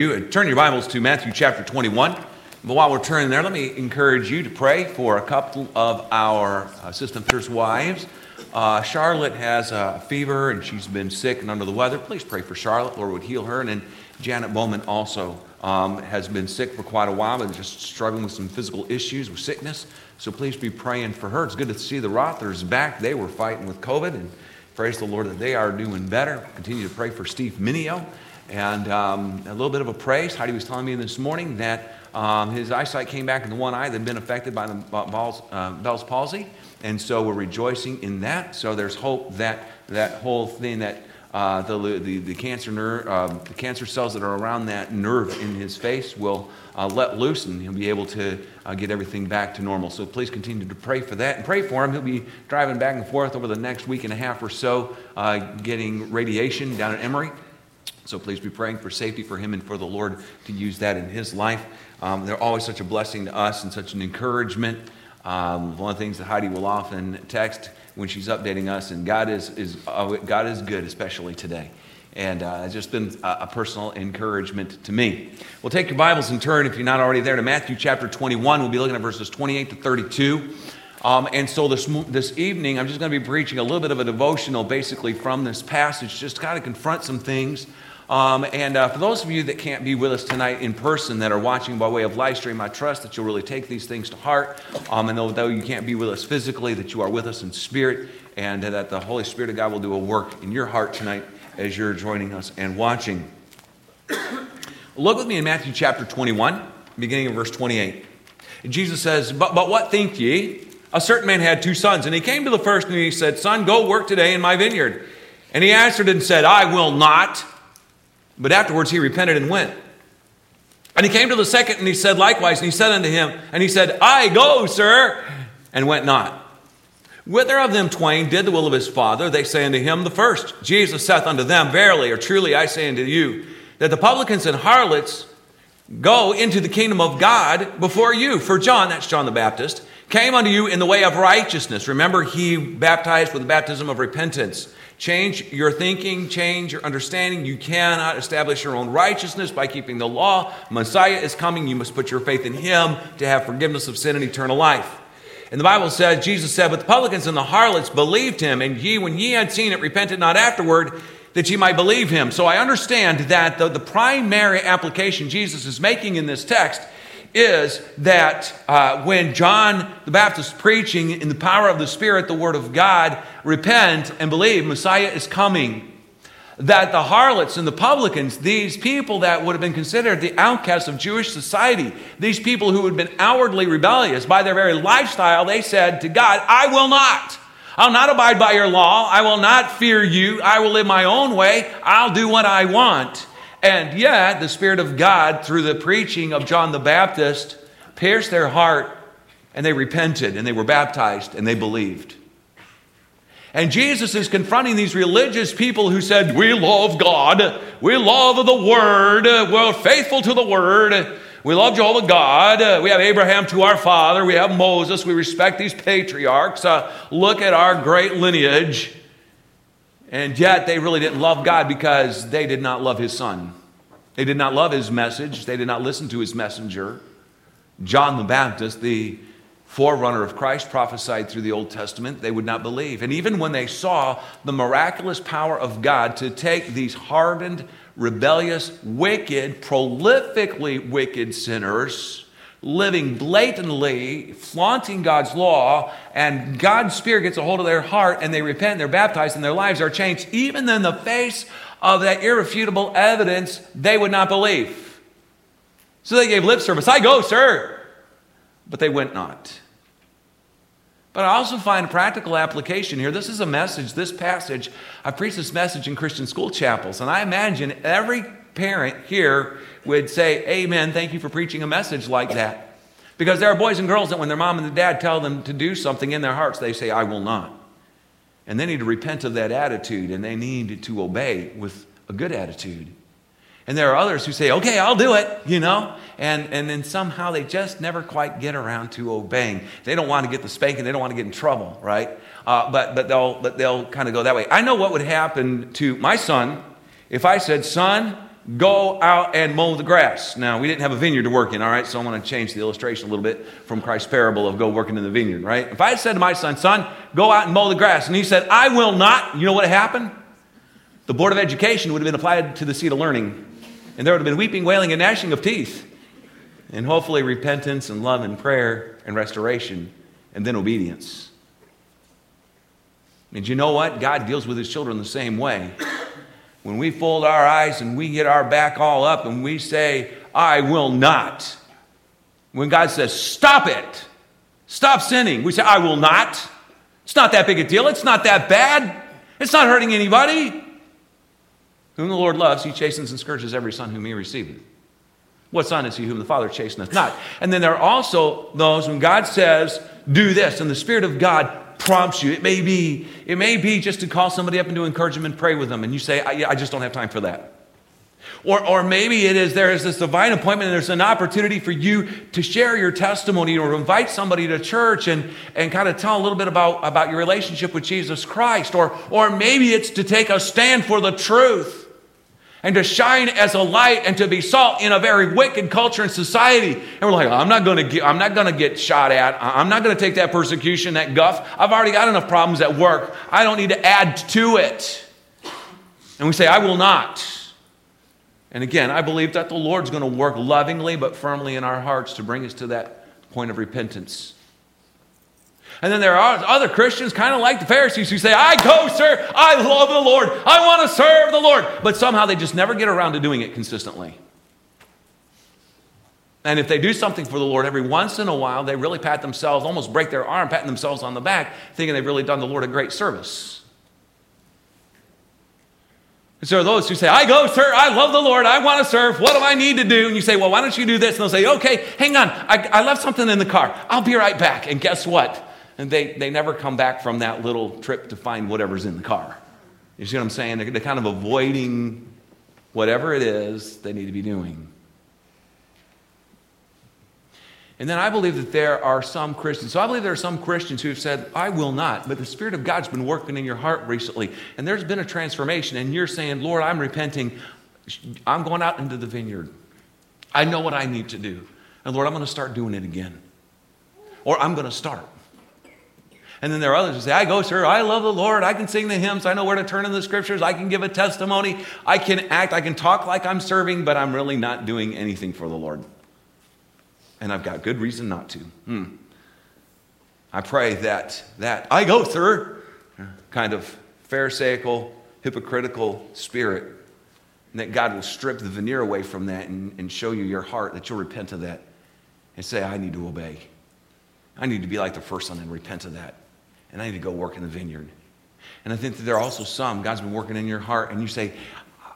You turn your Bibles to Matthew chapter 21. But while we're turning there, let me encourage you to pray for a couple of our assistant pastor's wives. Uh, Charlotte has a fever and she's been sick and under the weather. Please pray for Charlotte. Lord would heal her. And then Janet Bowman also um, has been sick for quite a while and just struggling with some physical issues with sickness. So please be praying for her. It's good to see the Rothers back. They were fighting with COVID and praise the Lord that they are doing better. Continue to pray for Steve Minio. And um, a little bit of a praise. Heidi was telling me this morning that um, his eyesight came back in the one eye that had been affected by the Bell's, uh, Bell's palsy. And so we're rejoicing in that. So there's hope that that whole thing that uh, the, the, the, cancer nerve, uh, the cancer cells that are around that nerve in his face will uh, let loose and he'll be able to uh, get everything back to normal. So please continue to pray for that and pray for him. He'll be driving back and forth over the next week and a half or so, uh, getting radiation down at Emory. So please be praying for safety for him and for the Lord to use that in his life. Um, they're always such a blessing to us and such an encouragement. Um, one of the things that Heidi will often text when she's updating us, and God is, is, uh, God is good, especially today. And uh, it's just been a, a, personal encouragement to me. We'll take your Bibles and turn, if you're not already there, to Matthew chapter 21. We'll be looking at verses 28 to 32. Um, and so this, this evening, I'm just going to be preaching a little bit of a devotional basically from this passage, just to kind of confront some things um, and uh, for those of you that can't be with us tonight in person that are watching by way of live stream, I trust that you'll really take these things to heart. Um, and though you can't be with us physically, that you are with us in spirit, and that the Holy Spirit of God will do a work in your heart tonight as you're joining us and watching. Look with me in Matthew chapter 21, beginning of verse 28. Jesus says, but, but what think ye? A certain man had two sons, and he came to the first and he said, Son, go work today in my vineyard. And he answered and said, I will not. But afterwards he repented and went. And he came to the second and he said likewise, and he said unto him, and he said, I go, sir, and went not. Whither of them twain did the will of his father? They say unto him, the first. Jesus saith unto them, Verily or truly I say unto you, that the publicans and harlots go into the kingdom of God before you. For John, that's John the Baptist, came unto you in the way of righteousness. Remember, he baptized with the baptism of repentance. Change your thinking, change your understanding. You cannot establish your own righteousness by keeping the law. Messiah is coming. You must put your faith in him to have forgiveness of sin and eternal life. And the Bible says, Jesus said, But the publicans and the harlots believed him, and ye, when ye had seen it, repented not afterward, that ye might believe him. So I understand that the, the primary application Jesus is making in this text is that uh, when John the Baptist preaching in the power of the Spirit, the Word of God, repent and believe, Messiah is coming. That the harlots and the publicans, these people that would have been considered the outcasts of Jewish society, these people who had been outwardly rebellious by their very lifestyle, they said to God, I will not. I'll not abide by your law. I will not fear you. I will live my own way. I'll do what I want. And yet, the Spirit of God, through the preaching of John the Baptist, pierced their heart and they repented and they were baptized and they believed. And Jesus is confronting these religious people who said, We love God, we love the Word, we're faithful to the Word, we love Jehovah God, we have Abraham to our father, we have Moses, we respect these patriarchs, uh, look at our great lineage. And yet they really didn't love God because they did not love his son. They did not love his message. They did not listen to his messenger. John the Baptist, the forerunner of Christ, prophesied through the Old Testament. They would not believe. And even when they saw the miraculous power of God to take these hardened, rebellious, wicked, prolifically wicked sinners, living blatantly, flaunting God's law, and God's Spirit gets a hold of their heart and they repent, and they're baptized, and their lives are changed, even in the face of that irrefutable evidence, they would not believe. So they gave lip service. I go, sir. But they went not. But I also find practical application here. This is a message, this passage. I preach this message in Christian school chapels, and I imagine every parent here would say, Amen, thank you for preaching a message like that. Because there are boys and girls that when their mom and their dad tell them to do something in their hearts, they say, I will not. And they need to repent of that attitude and they need to obey with a good attitude. And there are others who say, okay, I'll do it, you know? And, and then somehow they just never quite get around to obeying. They don't want to get the spanking, they don't want to get in trouble, right? Uh, but, but, they'll, but they'll kind of go that way. I know what would happen to my son if I said, son, go out and mow the grass. Now, we didn't have a vineyard to work in, all right? So I'm going to change the illustration a little bit from Christ's parable of go working in the vineyard, right? If I had said to my son, son, go out and mow the grass, and he said, I will not, you know what happened? The Board of Education would have been applied to the seat of learning, and there would have been weeping, wailing, and gnashing of teeth, and hopefully repentance and love and prayer and restoration, and then obedience. And you know what? God deals with his children the same way when we fold our eyes and we get our back all up and we say, I will not. When God says, stop it, stop sinning, we say, I will not. It's not that big a deal. It's not that bad. It's not hurting anybody. Whom the Lord loves, he chastens and scourges every son whom he receiveth. What son is he whom the Father chasteneth not? And then there are also those when God says, do this, and the Spirit of God prompts you. It may be, it may be just to call somebody up and to encourage them and pray with them, and you say, I, I just don't have time for that. Or, or maybe it is there is this divine appointment and there's an opportunity for you to share your testimony or invite somebody to church and, and kind of tell a little bit about, about your relationship with Jesus Christ. Or, or maybe it's to take a stand for the truth and to shine as a light and to be salt in a very wicked culture and society. And we're like, I'm not going to get, I'm not going to get shot at. I'm not going to take that persecution, that guff. I've already got enough problems at work. I don't need to add to it. And we say, I will not. And again, I believe that the Lord's going to work lovingly but firmly in our hearts to bring us to that point of repentance. And then there are other Christians, kind of like the Pharisees, who say, I go, sir, I love the Lord, I want to serve the Lord. But somehow they just never get around to doing it consistently. And if they do something for the Lord every once in a while, they really pat themselves, almost break their arm, patting themselves on the back, thinking they've really done the Lord a great service. And so there are those who say, I go, sir, I love the Lord, I want to serve, what do I need to do? And you say, Well, why don't you do this? And they'll say, Okay, hang on, I, I left something in the car, I'll be right back. And guess what? And they, they never come back from that little trip to find whatever's in the car. You see what I'm saying? They're, they're kind of avoiding whatever it is they need to be doing. And then I believe that there are some Christians. So I believe there are some Christians who have said, I will not. But the Spirit of God's been working in your heart recently. And there's been a transformation. And you're saying, Lord, I'm repenting. I'm going out into the vineyard. I know what I need to do. And Lord, I'm going to start doing it again. Or I'm going to start. And then there are others who say, I go, sir, I love the Lord. I can sing the hymns. I know where to turn in the scriptures. I can give a testimony. I can act. I can talk like I'm serving, but I'm really not doing anything for the Lord. And I've got good reason not to. Hmm. I pray that that I go, sir, kind of Pharisaical, hypocritical spirit, and that God will strip the veneer away from that and, and show you your heart, that you'll repent of that and say, I need to obey. I need to be like the first son and repent of that and I need to go work in the vineyard. And I think that there are also some, God's been working in your heart, and you say,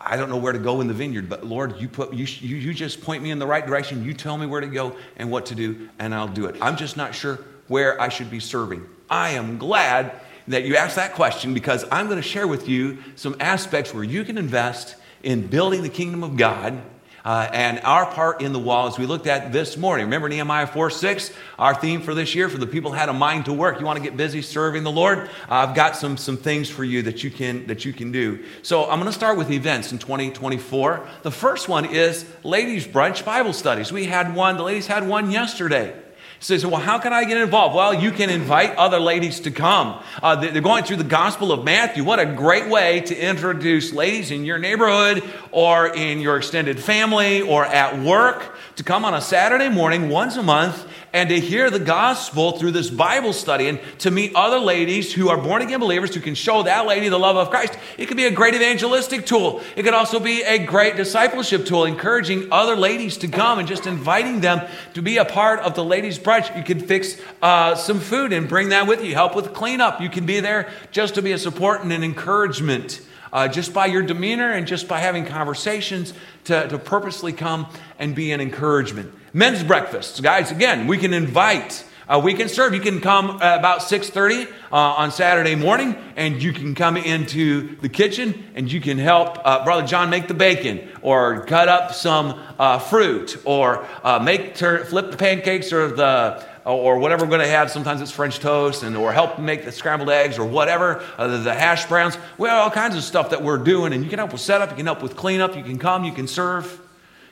I don't know where to go in the vineyard, but Lord, you, put, you, you, just point me in the right direction. You tell me where to go and what to do, and I'll do it. I'm just not sure where I should be serving. I am glad that you asked that question because I'm going to share with you some aspects where you can invest in building the kingdom of God uh, and our part in the wall as we looked at this morning. Remember Nehemiah 4 6, our theme for this year for the people had a mind to work. You want to get busy serving the Lord? I've got some, some things for you that you, can, that you can do. So I'm going to start with events in 2024. The first one is Ladies Brunch Bible Studies. We had one, the ladies had one yesterday says, Well, how can I get involved? Well, you can invite other ladies to come. Uh, they're going through the Gospel of Matthew. What a great way to introduce ladies in your neighborhood or in your extended family or at work to come on a Saturday morning once a month and to hear the gospel through this Bible study and to meet other ladies who are born again believers who can show that lady the love of Christ. It could be a great evangelistic tool. It could also be a great discipleship tool, encouraging other ladies to come and just inviting them to be a part of the ladies' brunch. You could fix uh, some food and bring that with you, help with cleanup. You can be there just to be a support and an encouragement. Uh, just by your demeanor and just by having conversations to, to purposely come and be an encouragement. Men's breakfasts, guys, again, we can invite. Uh, we can serve. You can come about 6.30 uh, on Saturday morning, and you can come into the kitchen, and you can help uh, Brother John make the bacon, or cut up some uh, fruit, or uh, make flip the pancakes or the or whatever we're going to have. Sometimes it's French toast, and or help make the scrambled eggs, or whatever, uh, the, the hash browns. We have all kinds of stuff that we're doing, and you can help with setup, you can help with cleanup, you can come, you can serve,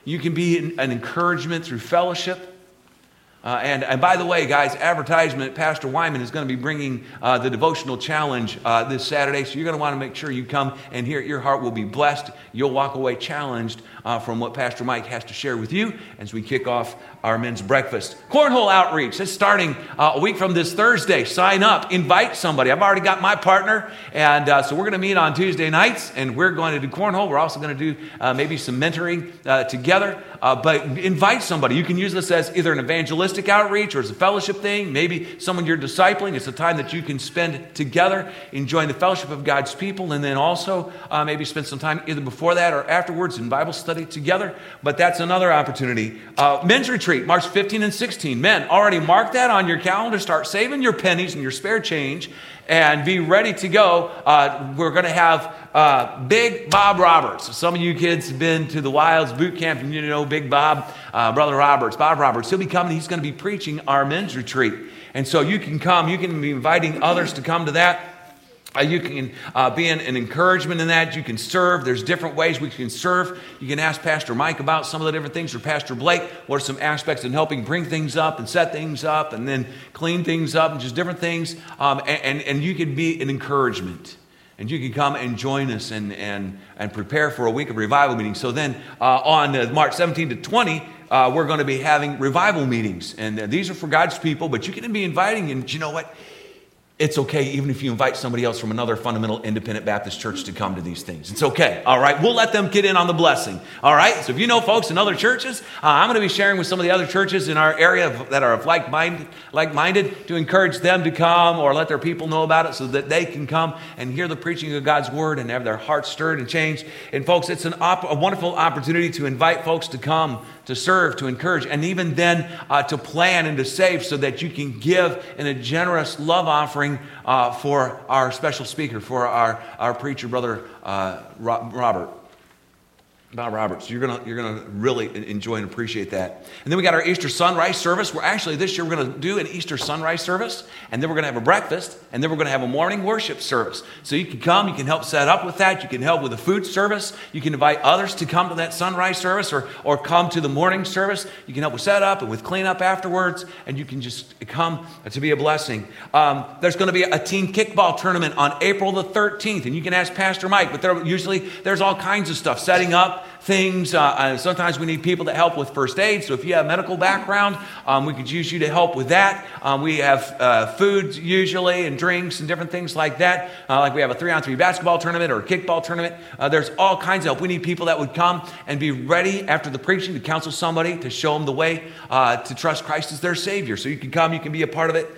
you can be an, encouragement through fellowship. Uh, and, and by the way, guys, advertisement Pastor Wyman is going to be bringing uh, the devotional challenge uh, this Saturday. So you're going to want to make sure you come and hear it. Your heart will be blessed. You'll walk away challenged uh, from what Pastor Mike has to share with you as we kick off our men's breakfast. Cornhole outreach is starting uh, a week from this Thursday. Sign up, invite somebody. I've already got my partner, and uh, so we're going to meet on Tuesday nights, and we're going to do cornhole. We're also going to do uh, maybe some mentoring uh, together. Uh, but invite somebody. You can use this as either an evangelistic outreach or as a fellowship thing. Maybe someone you're discipling. It's a time that you can spend together enjoying the fellowship of God's people, and then also maybe spend some time either before that or afterwards in Bible study together. But that's another opportunity. men's retreat retreat, March 15 and 16. Men, already mark that on your calendar. Start saving your pennies and your spare change and be ready to go. Uh, we're going to have uh, Big Bob Roberts. Some of you kids have been to the Wilds boot camp and you know Big Bob, uh, Brother Roberts, Bob Roberts. He'll be coming. He's going to be preaching our men's retreat. And so you can come, you can be inviting others to come to that. Uh, you can uh, be an, an, encouragement in that. You can serve. There's different ways we can serve. You can ask Pastor Mike about some of the different things, or Pastor Blake. What are some aspects in helping bring things up and set things up and then clean things up and just different things? Um, and, and, and you can be an encouragement. And you can come and join us and, and, and prepare for a week of revival meetings. So then uh, on uh, March 17 to 20, uh, we're going to be having revival meetings. And uh, these are for God's people, but you can be inviting, and you know what? It's okay even if you invite somebody else from another fundamental independent Baptist church to come to these things. It's okay. All right. We'll let them get in on the blessing. All right. So if you know folks in other churches, uh, I'm going to be sharing with some of the other churches in our area that are of like minded, like minded to encourage them to come or let their people know about it so that they can come and hear the preaching of God's word and have their hearts stirred and changed. And folks, it's an op- a wonderful opportunity to invite folks to come to serve, to encourage, and even then uh, to plan and to save so that you can give in a generous love offering uh, for our special speaker, for our, our preacher, Brother uh, Robert. Bob Roberts. You're gonna you're gonna really enjoy and appreciate that. And then we got our Easter sunrise service. We're actually this year we're gonna do an Easter sunrise service, and then we're gonna have a breakfast, and then we're gonna have a morning worship service. So you can come, you can help set up with that, you can help with the food service, you can invite others to come to that sunrise service or or come to the morning service. You can help with setup and with cleanup afterwards, and you can just come to be a blessing. Um, there's gonna be a team kickball tournament on April the 13th, and you can ask Pastor Mike, but there usually there's all kinds of stuff setting up things. Uh, uh, sometimes we need people to help with first aid. So if you have medical background, um, we could use you to help with that. Um, we have uh, food usually and drinks and different things like that. Uh, like we have a three on three basketball tournament or a kickball tournament. Uh, there's all kinds of help. We need people that would come and be ready after the preaching to counsel somebody to show them the way uh, to trust Christ as their Savior. So you can come, you can be a part of it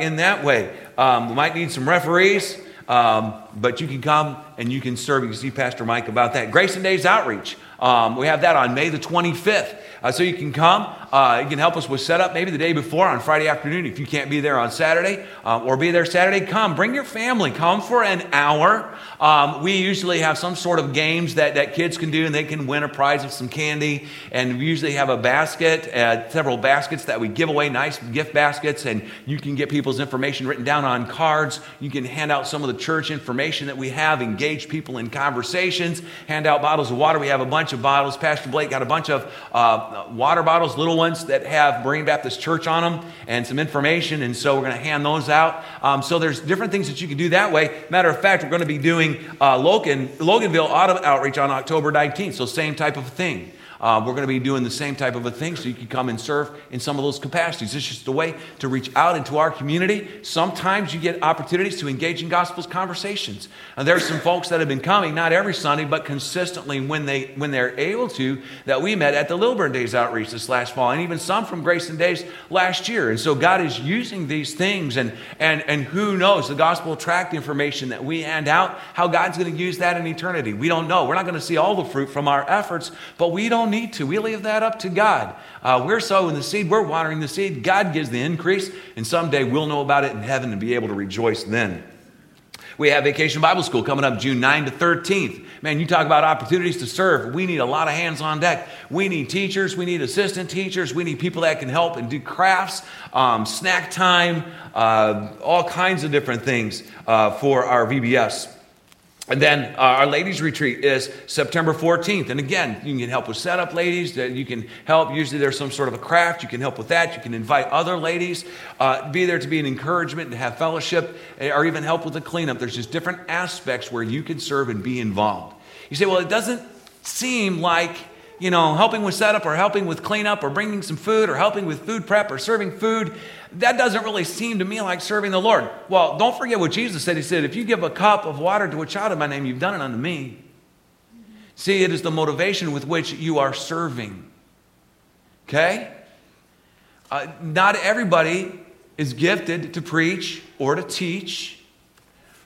in that way. Um, we might need some referees. Um, but you can come and you can serve. You can see Pastor Mike about that. Grayson Days Outreach. Um, we have that on May the 25th. Uh, so you can come. Uh, you can help us with setup maybe the day before on Friday afternoon if you can't be there on Saturday uh, or be there Saturday. Come, bring your family. Come for an hour. Um, we usually have some sort of games that, that kids can do and they can win a prize of some candy. And we usually have a basket, uh, several baskets that we give away, nice gift baskets. And you can get people's information written down on cards. You can hand out some of the church information that we have, engage people in conversations, hand out bottles of water. We have a bunch of bottles. Pastor Blake got a bunch of uh, water bottles, little ones that have Berean Baptist Church on them and some information. And so we're going to hand those out. Um, so there's different things that you can do that way. Matter of fact, we're going to be doing uh, Logan, Loganville Auto Outreach on October 19th. So same type of thing. Uh, we're going to be doing the same type of a thing so you can come and serve in some of those capacities. It's just a way to reach out into our community. Sometimes you get opportunities to engage in gospels conversations. And there's some folks that have been coming, not every Sunday, but consistently when, they, when they're able to, that we met at the Lilburn Days outreach this last fall, and even some from Grayson Days last year. And so God is using these things, and, and, and who knows, the gospel tract information that we hand out, how God's going to use that in eternity. We don't know. We're not going to see all the fruit from our efforts, but we don't need to. We leave that up to God. Uh, we're sowing the seed, we're watering the seed. God gives the increase, and someday we'll know about it in heaven and be able to rejoice then. We have Vacation Bible School coming up June 9 to 13th. Man, you talk about opportunities to serve. We need a lot of hands on deck. We need teachers, we need assistant teachers, we need people that can help and do crafts, um, snack time, uh, all kinds of different things uh, for our VBS. And then uh, our ladies' retreat is September 14th. And again, you can help with setup, ladies. You can help. Usually there's some sort of a craft. You can help with that. You can invite other ladies. Uh, be there to be an encouragement, to have fellowship, eh, or even help with the cleanup. There's just different aspects where you can serve and be involved. You say, well, it doesn't seem like you know, helping with setup or helping with cleanup or bringing some food or helping with food prep or serving food, that doesn't really seem to me like serving the Lord. Well, don't forget what Jesus said. He said, If you give a cup of water to a child in my name, you've done it unto me. See, it is the motivation with which you are serving. Okay? Uh, not everybody is gifted to preach or to teach.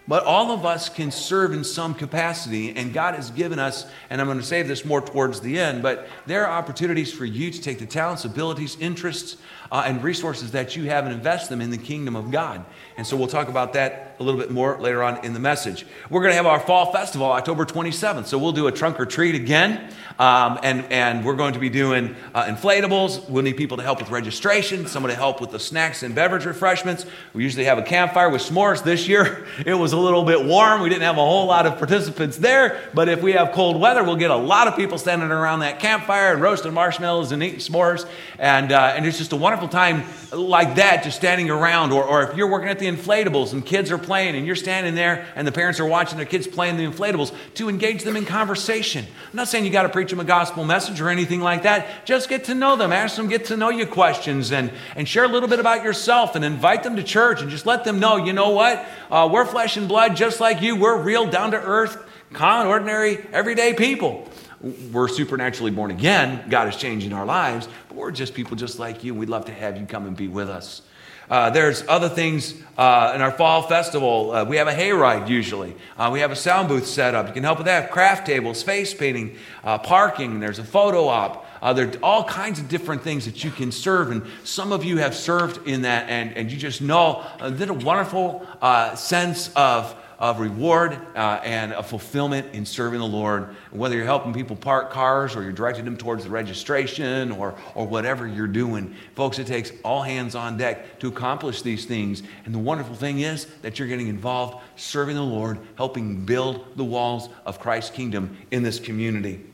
But all of us can serve in some capacity, and God has given us, and I'm going to save this more towards the end, but there are opportunities for you to take the talents, abilities, interests, uh, and resources that you have and invest them in the kingdom of God. And so we'll talk about that a little bit more later on in the message. We're going to have our fall festival October 27th, so we'll do a trunk or treat again, um, and, and we're going to be doing uh, inflatables. We'll need people to help with registration, someone to help with the snacks and beverage refreshments. We usually have a campfire with s'mores. This year, it was a little bit warm. We didn't have a whole lot of participants there, but if we have cold weather, we'll get a lot of people standing around that campfire and roasting marshmallows and eating s'mores. And, uh, and it's just a wonderful time like that, just standing around. Or, or if you're working at the inflatables and kids are playing and you're standing there and the parents are watching their kids playing the inflatables, to engage them in conversation. I'm not saying you got to preach them a gospel message or anything like that. Just get to know them, ask them get to know you questions, and, and share a little bit about yourself and invite them to church and just let them know, you know what? Uh, we're flesh and blood just like you. We're real, down to earth, common, ordinary, everyday people. We're supernaturally born again. God is changing our lives, but we're just people just like you. We'd love to have you come and be with us. Uh, there's other things uh, in our fall festival. Uh, we have a hayride usually. Uh, we have a sound booth set up. You can help with that. Craft tables, face painting, uh, parking. There's a photo op. Uh, there are all kinds of different things that you can serve, and some of you have served in that, and, and you just know uh, a wonderful sense of of reward uh, and a fulfillment in serving the Lord. Whether you're helping people park cars or you're directing them towards the registration or, or whatever you're doing, folks, it takes all hands on deck to accomplish these things. And the wonderful thing is that you're getting involved serving the Lord, helping build the walls of Christ's kingdom in this community.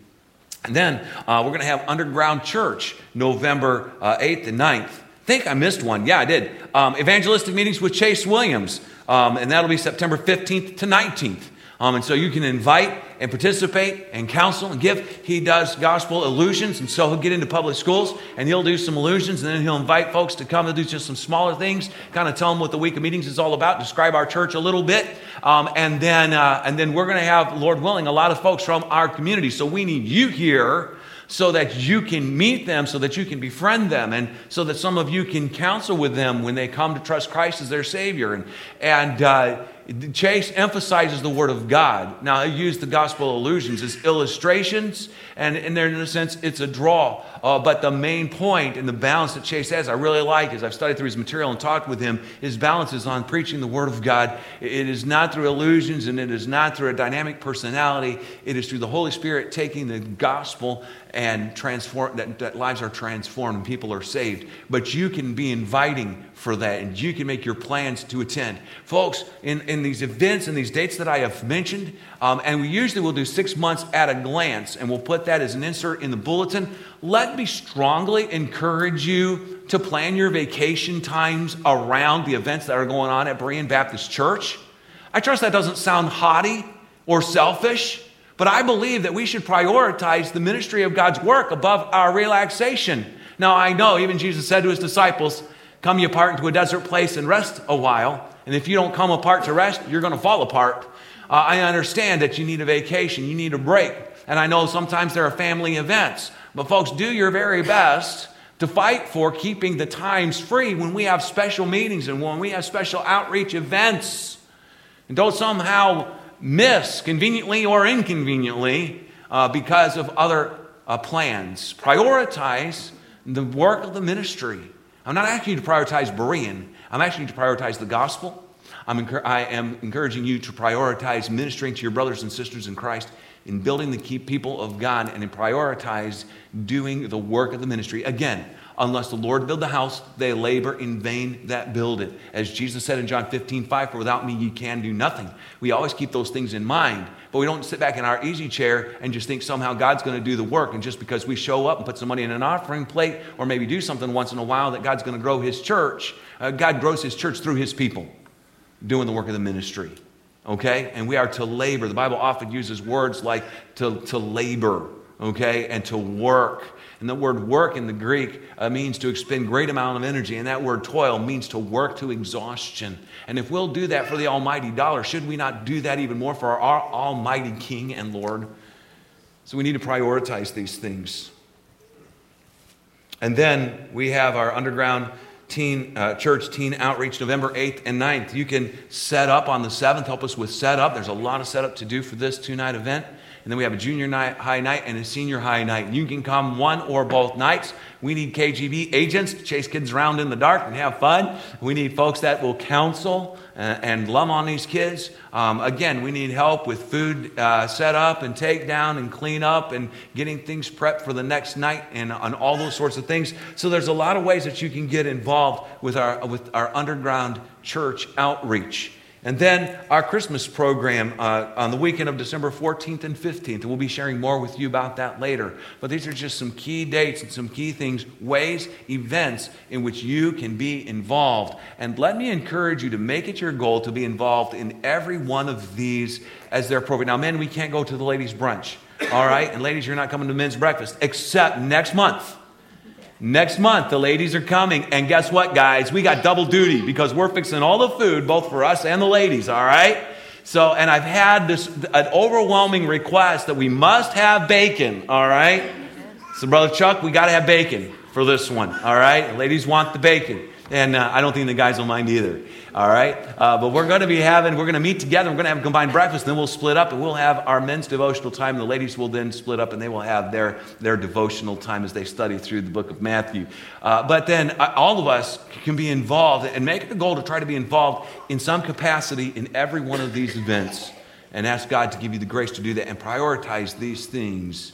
And then uh, we're going to have Underground Church November uh, 8th and 9th. Think I missed one. Yeah, I did. Um, evangelistic meetings with Chase Williams. Um, and that'll be September 15th to 19th. Um, and so you can invite and participate and counsel and give. He does gospel illusions, and so he'll get into public schools and he'll do some illusions, and then he'll invite folks to come and do just some smaller things, kind of tell them what the week of meetings is all about, describe our church a little bit, um, and then uh, and then we're going to have, Lord willing, a lot of folks from our community. So we need you here so that you can meet them, so that you can befriend them, and so that some of you can counsel with them when they come to trust Christ as their Savior. And, and uh, Chase emphasizes the Word of God. Now, I use the gospel illusions as illustrations, and, and in a sense, it's a draw. Uh, but the main point and the balance that Chase has, I really like as I've studied through his material and talked with him, his balance is on preaching the Word of God. It is not through illusions and it is not through a dynamic personality. It is through the Holy Spirit taking the gospel and transform that, that lives are transformed and people are saved. But you can be inviting for that and you can make your plans to attend. Folks, in, in these events and these dates that I have mentioned, um, and we usually will do six months at a glance, and we'll put that as an insert in the bulletin. Let me strongly encourage you to plan your vacation times around the events that are going on at Berean Baptist Church. I trust that doesn't sound haughty or selfish. But I believe that we should prioritize the ministry of God's work above our relaxation. Now, I know even Jesus said to his disciples, Come ye apart into a desert place and rest a while. And if you don't come apart to rest, you're going to fall apart. Uh, I understand that you need a vacation, you need a break. And I know sometimes there are family events. But, folks, do your very best to fight for keeping the times free when we have special meetings and when we have special outreach events. And don't somehow miss, conveniently or inconveniently, uh, because of other uh, plans. Prioritize the work of the ministry. I'm not asking you to prioritize Berean. I'm asking you to prioritize the gospel. I'm I am encouraging you to prioritize ministering to your brothers and sisters in Christ in building the people of God and in prioritize doing the work of the ministry. Again, unless the Lord build the house, they labor in vain that build it. As Jesus said in John 15, 5, for without me ye can do nothing. We always keep those things in mind, but we don't sit back in our easy chair and just think somehow God's going to do the work. And just because we show up and put some money in an offering plate or maybe do something once in a while that God's going to grow his church, uh, God grows his church through his people doing the work of the ministry okay? And we are to labor. The Bible often uses words like to, to labor, okay, and to work. And the word work in the Greek uh, means to expend great amount of energy, and that word toil means to work to exhaustion. And if we'll do that for the almighty dollar, should we not do that even more for our almighty King and Lord? So we need to prioritize these things. And then we have our underground teen uh, church teen outreach november 8th and 9th you can set up on the 7th help us with setup. There's a lot of setup to do for this two night event and then we have a junior night, high night and a senior high night. You can come one or both nights. We need KGB agents to chase kids around in the dark and have fun. We need folks that will counsel uh, and love on these kids. Um, again, we need help with food uh, set up and take down and clean up and getting things prepped for the next night and on all those sorts of things. So there's a lot of ways that you can get involved with our, with our underground church outreach. And then our Christmas program uh, on the weekend of December 14th and 15th. And we'll be sharing more with you about that later. But these are just some key dates and some key things, ways, events in which you can be involved. And let me encourage you to make it your goal to be involved in every one of these as they're appropriate. Now, men, we can't go to the ladies' brunch. All right? And ladies, you're not coming to men's breakfast, except next month. Next month, the ladies are coming. And guess what, guys? We got double duty because we're fixing all the food, both for us and the ladies, all right? So, and I've had this an overwhelming request that we must have bacon, all right? So, Brother Chuck, we got to have bacon for this one, all right? Ladies want the bacon. And uh, I don't think the guys will mind either. All right? Uh, but we're going to be having, we're going to meet together. We're going to have a combined breakfast. Then we'll split up and we'll have our men's devotional time. The ladies will then split up and they will have their, their devotional time as they study through the book of Matthew. Uh, but then uh, all of us can be involved and make it a goal to try to be involved in some capacity in every one of these events and ask God to give you the grace to do that and prioritize these things.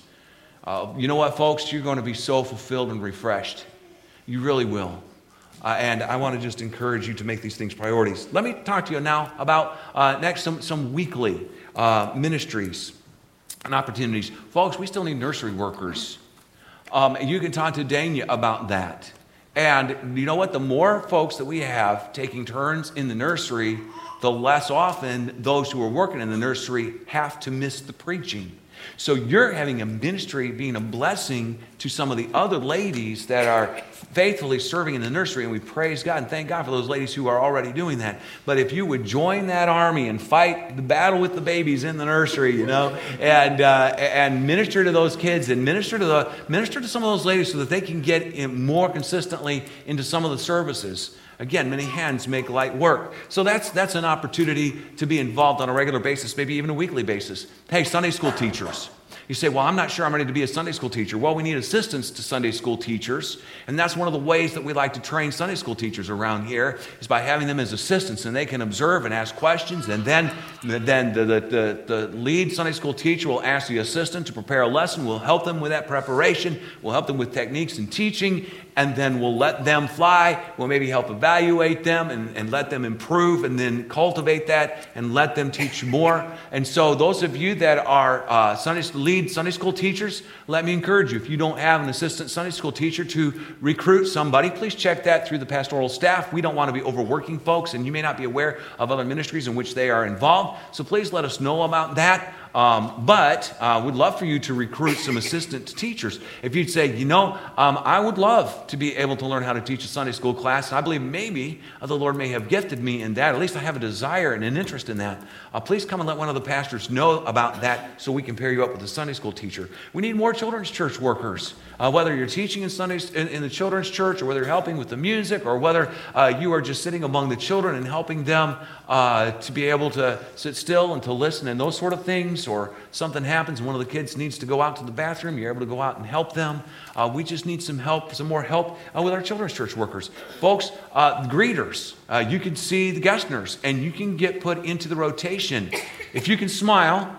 Uh, you know what, folks? You're going to be so fulfilled and refreshed. You really will. Uh, and I want to just encourage you to make these things priorities. Let me talk to you now about uh, next some, some weekly uh, ministries and opportunities. Folks, we still need nursery workers. Um, you can talk to Dania about that. And you know what? The more folks that we have taking turns in the nursery, the less often those who are working in the nursery have to miss the preaching. So you're having a ministry being a blessing to some of the other ladies that are faithfully serving in the nursery, and we praise God and thank God for those ladies who are already doing that. But if you would join that army and fight the battle with the babies in the nursery, you know, and uh, and minister to those kids and minister to the minister to some of those ladies so that they can get more consistently into some of the services. Again, many hands make light work. So that's, that's an opportunity to be involved on a regular basis, maybe even a weekly basis. Hey, Sunday school teachers. You say, Well, I'm not sure I'm ready to be a Sunday school teacher. Well, we need assistance to Sunday school teachers. And that's one of the ways that we like to train Sunday school teachers around here is by having them as assistants and they can observe and ask questions. And then, then the, the, the, the lead Sunday school teacher will ask the assistant to prepare a lesson. We'll help them with that preparation. We'll help them with techniques and teaching and then we'll let them fly. We'll maybe help evaluate them and, and let them improve and then cultivate that and let them teach more. And so, those of you that are uh, Sunday, lead Sunday school teachers, let me encourage you if you don't have an assistant Sunday school teacher to recruit somebody, please check that through the pastoral staff. We don't want to be overworking folks, and you may not be aware of other ministries in which they are involved. So, please let us know about that. Um, but uh, would love for you to recruit some assistant teachers. If you'd say, you know, um, I would love to be able to learn how to teach a Sunday school class, I believe maybe uh, the Lord may have gifted me in that. At least I have a desire and an interest in that. Uh, please come and let one of the pastors know about that so we can pair you up with a Sunday school teacher. We need more children's church workers. Uh, whether you're teaching in Sundays in, in, the children's church, or whether you're helping with the music, or whether uh, you are just sitting among the children and helping them uh, to be able to sit still and to listen and those sort of things or something happens and one of the kids needs to go out to the bathroom, you're able to go out and help them. Uh, we just need some help, some more help uh, with our children's church workers. Folks, uh, greeters, uh, you can see the guest nurse and you can get put into the rotation. If you can smile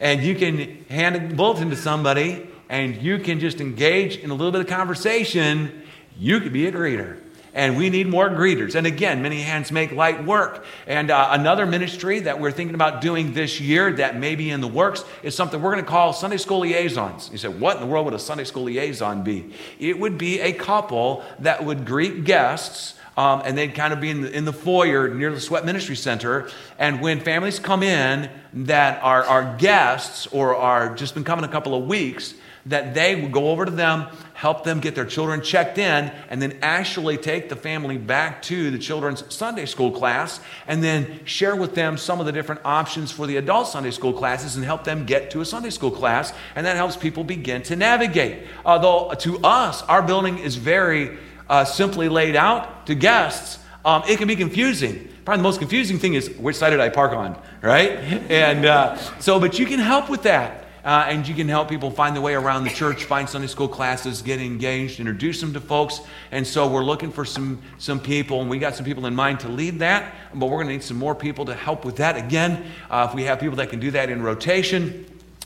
and you can hand a bulletin to somebody and you can just engage in a little bit of conversation, you could be a greeter and we need more greeters. And again, many hands make light work. And uh, another ministry that we're thinking about doing this year that may be in the works is something we're going to call Sunday School Liaisons. You said, what in the world would a Sunday School Liaison be? It would be a couple that would greet guests. Um, and they'd kind of be in the, in the foyer near the Sweat Ministry Center. And when families come in that are, are guests or are just been coming a couple of weeks, that they would go over to them, help them get their children checked in, and then actually take the family back to the children's Sunday school class, and then share with them some of the different options for the adult Sunday school classes and help them get to a Sunday school class. And that helps people begin to navigate. Although to us, our building is very uh, simply laid out, to guests, um, it can be confusing. Probably the most confusing thing is which side did I park on, right? And uh, so, but you can help with that uh, and you can help people find the way around the church, find Sunday school classes, get engaged, introduce them to folks. And so we're looking for some, some people, and we got some people in mind to lead that, but we're going to need some more people to help with that. Again, uh, if we have people that can do that in rotation,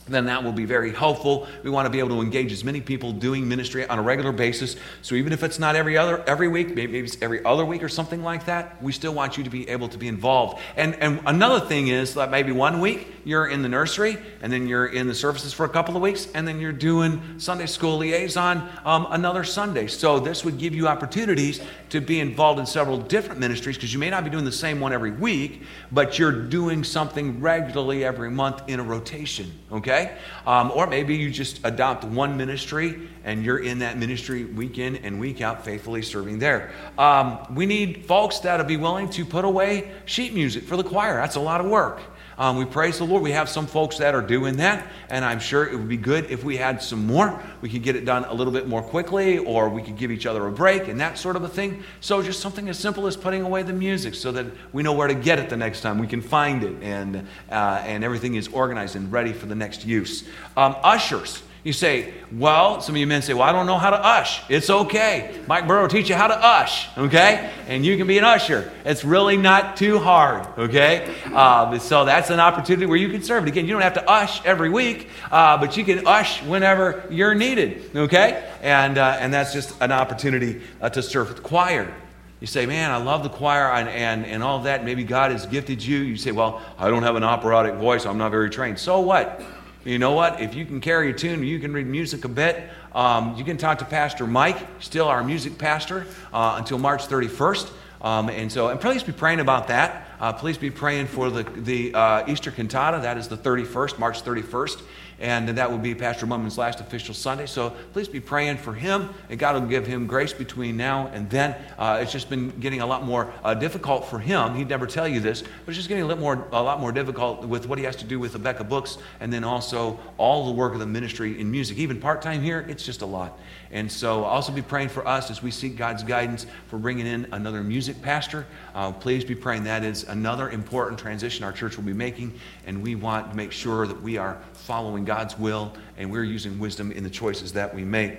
then that will be very helpful. We want to be able to engage as many people doing ministry on a regular basis. So even if it's not every other every week, maybe it's every other week or something like that, we still want you to be able to be involved. And and another thing is that maybe one week you're in the nursery, and then you're in the services for a couple of weeks, and then you're doing Sunday school liaison um, another Sunday. So this would give you opportunities to be involved in several different ministries because you may not be doing the same one every week, but you're doing something regularly every month in a rotation. Okay? Um, or maybe you just adopt one ministry and you're in that ministry week in and week out, faithfully serving there. Um, we need folks that'll be willing to put away sheet music for the choir. That's a lot of work. Um, we praise the Lord. We have some folks that are doing that, and I'm sure it would be good if we had some more. We could get it done a little bit more quickly, or we could give each other a break and that sort of a thing. So, just something as simple as putting away the music so that we know where to get it the next time. We can find it, and, uh, and everything is organized and ready for the next use. Um, ushers. You say, well, some of you men say, well, I don't know how to ush. It's okay. Mike Burrow will teach you how to ush, okay? And you can be an usher. It's really not too hard, okay? Uh, so that's an opportunity where you can serve. Again, you don't have to ush every week, uh, but you can ush whenever you're needed, okay? And, uh, and that's just an opportunity uh, to serve with the choir. You say, man, I love the choir and, and, and all that. Maybe God has gifted you. You say, well, I don't have an operatic voice. I'm not very trained. So what? You know what? If you can carry a tune, you can read music a bit. Um, you can talk to Pastor Mike, still our music pastor, uh, until March 31st. Um, and so, and please be praying about that. Uh, please be praying for the, the uh, Easter cantata. That is the 31st, March 31st and that will be Pastor Mumman's last official Sunday. So please be praying for him, and God will give him grace between now and then. Uh, it's just been getting a lot more uh, difficult for him. He'd never tell you this, but it's just getting a, little more, a lot more difficult with what he has to do with Abeka Books, and then also all the work of the ministry in music. Even part time here, it's just a lot. And so also be praying for us as we seek God's guidance for bringing in another music pastor. Uh, please be praying. That is another important transition our church will be making, and we want to make sure that we are following God's will and we're using wisdom in the choices that we make.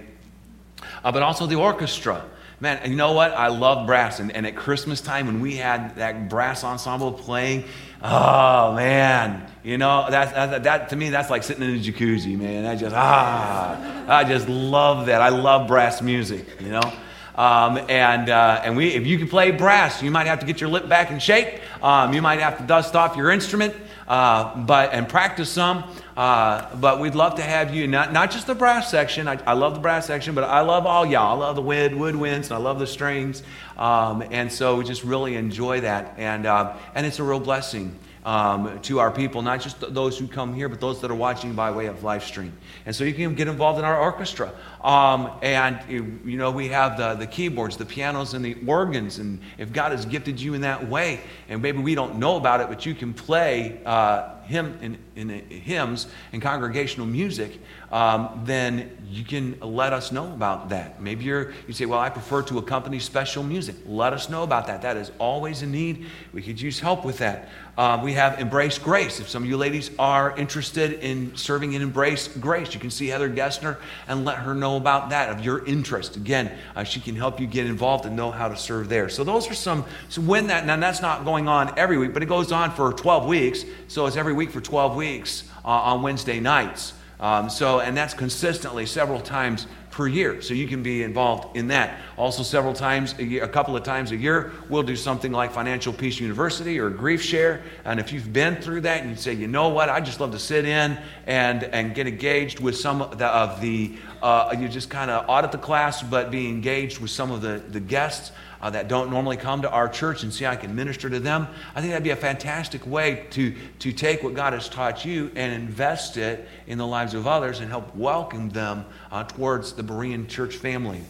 Uh, but also the orchestra. Man, you know what? I love brass. And, and at Christmas time, when we had that brass ensemble playing, oh, man. You know, that, that, that to me, that's like sitting in a jacuzzi, man. I just, ah, I just love that. I love brass music, you know? Um, and uh, and we, if you can play brass, you might have to get your lip back in shape. Um, you might have to dust off your instrument, uh, but and practice some. Uh, but we'd love to have you, not, not just the brass section. I, I, love the brass section, but I love all y'all. I love the wood, woodwinds, and I love the strings. Um, and so we just really enjoy that. And, uh, and it's a real blessing um, to our people, not just those who come here, but those that are watching by way of live stream. And so you can get involved in our orchestra. Um, and, you know, we have the, the keyboards, the pianos, and the organs. And if God has gifted you in that way, and maybe we don't know about it, but you can play. Uh, hymn, in, in, hymns and congregational music, um, then you can let us know about that. Maybe you're, you say, well, I prefer to accompany special music. Let us know about that. That is always a need. We could use help with that. Uh, we have Embrace Grace. If some of you ladies are interested in serving in Embrace Grace, you can see Heather Gessner and let her know about that, of your interest. Again, uh, she can help you get involved and know how to serve there. So those are some, so when that, now that's not going on every week, but it goes on for 12 weeks. So it's every week for 12 weeks uh, on Wednesday nights. Um, so, and that's consistently several times per year. So you can be involved in that. Also, several times a, year, a couple of times a year, we'll do something like Financial Peace University or Grief Share. And if you've been through that and you say, you know what, I just love to sit in and, and get engaged with some of the, of the uh, you just kind of audit the class, but be engaged with some of the, the guests uh, that don't normally come to our church and see I can minister to them. I think that'd be a fantastic way to, to take what God has taught you and invest it in the lives of others and help welcome them uh, towards the Berean church family.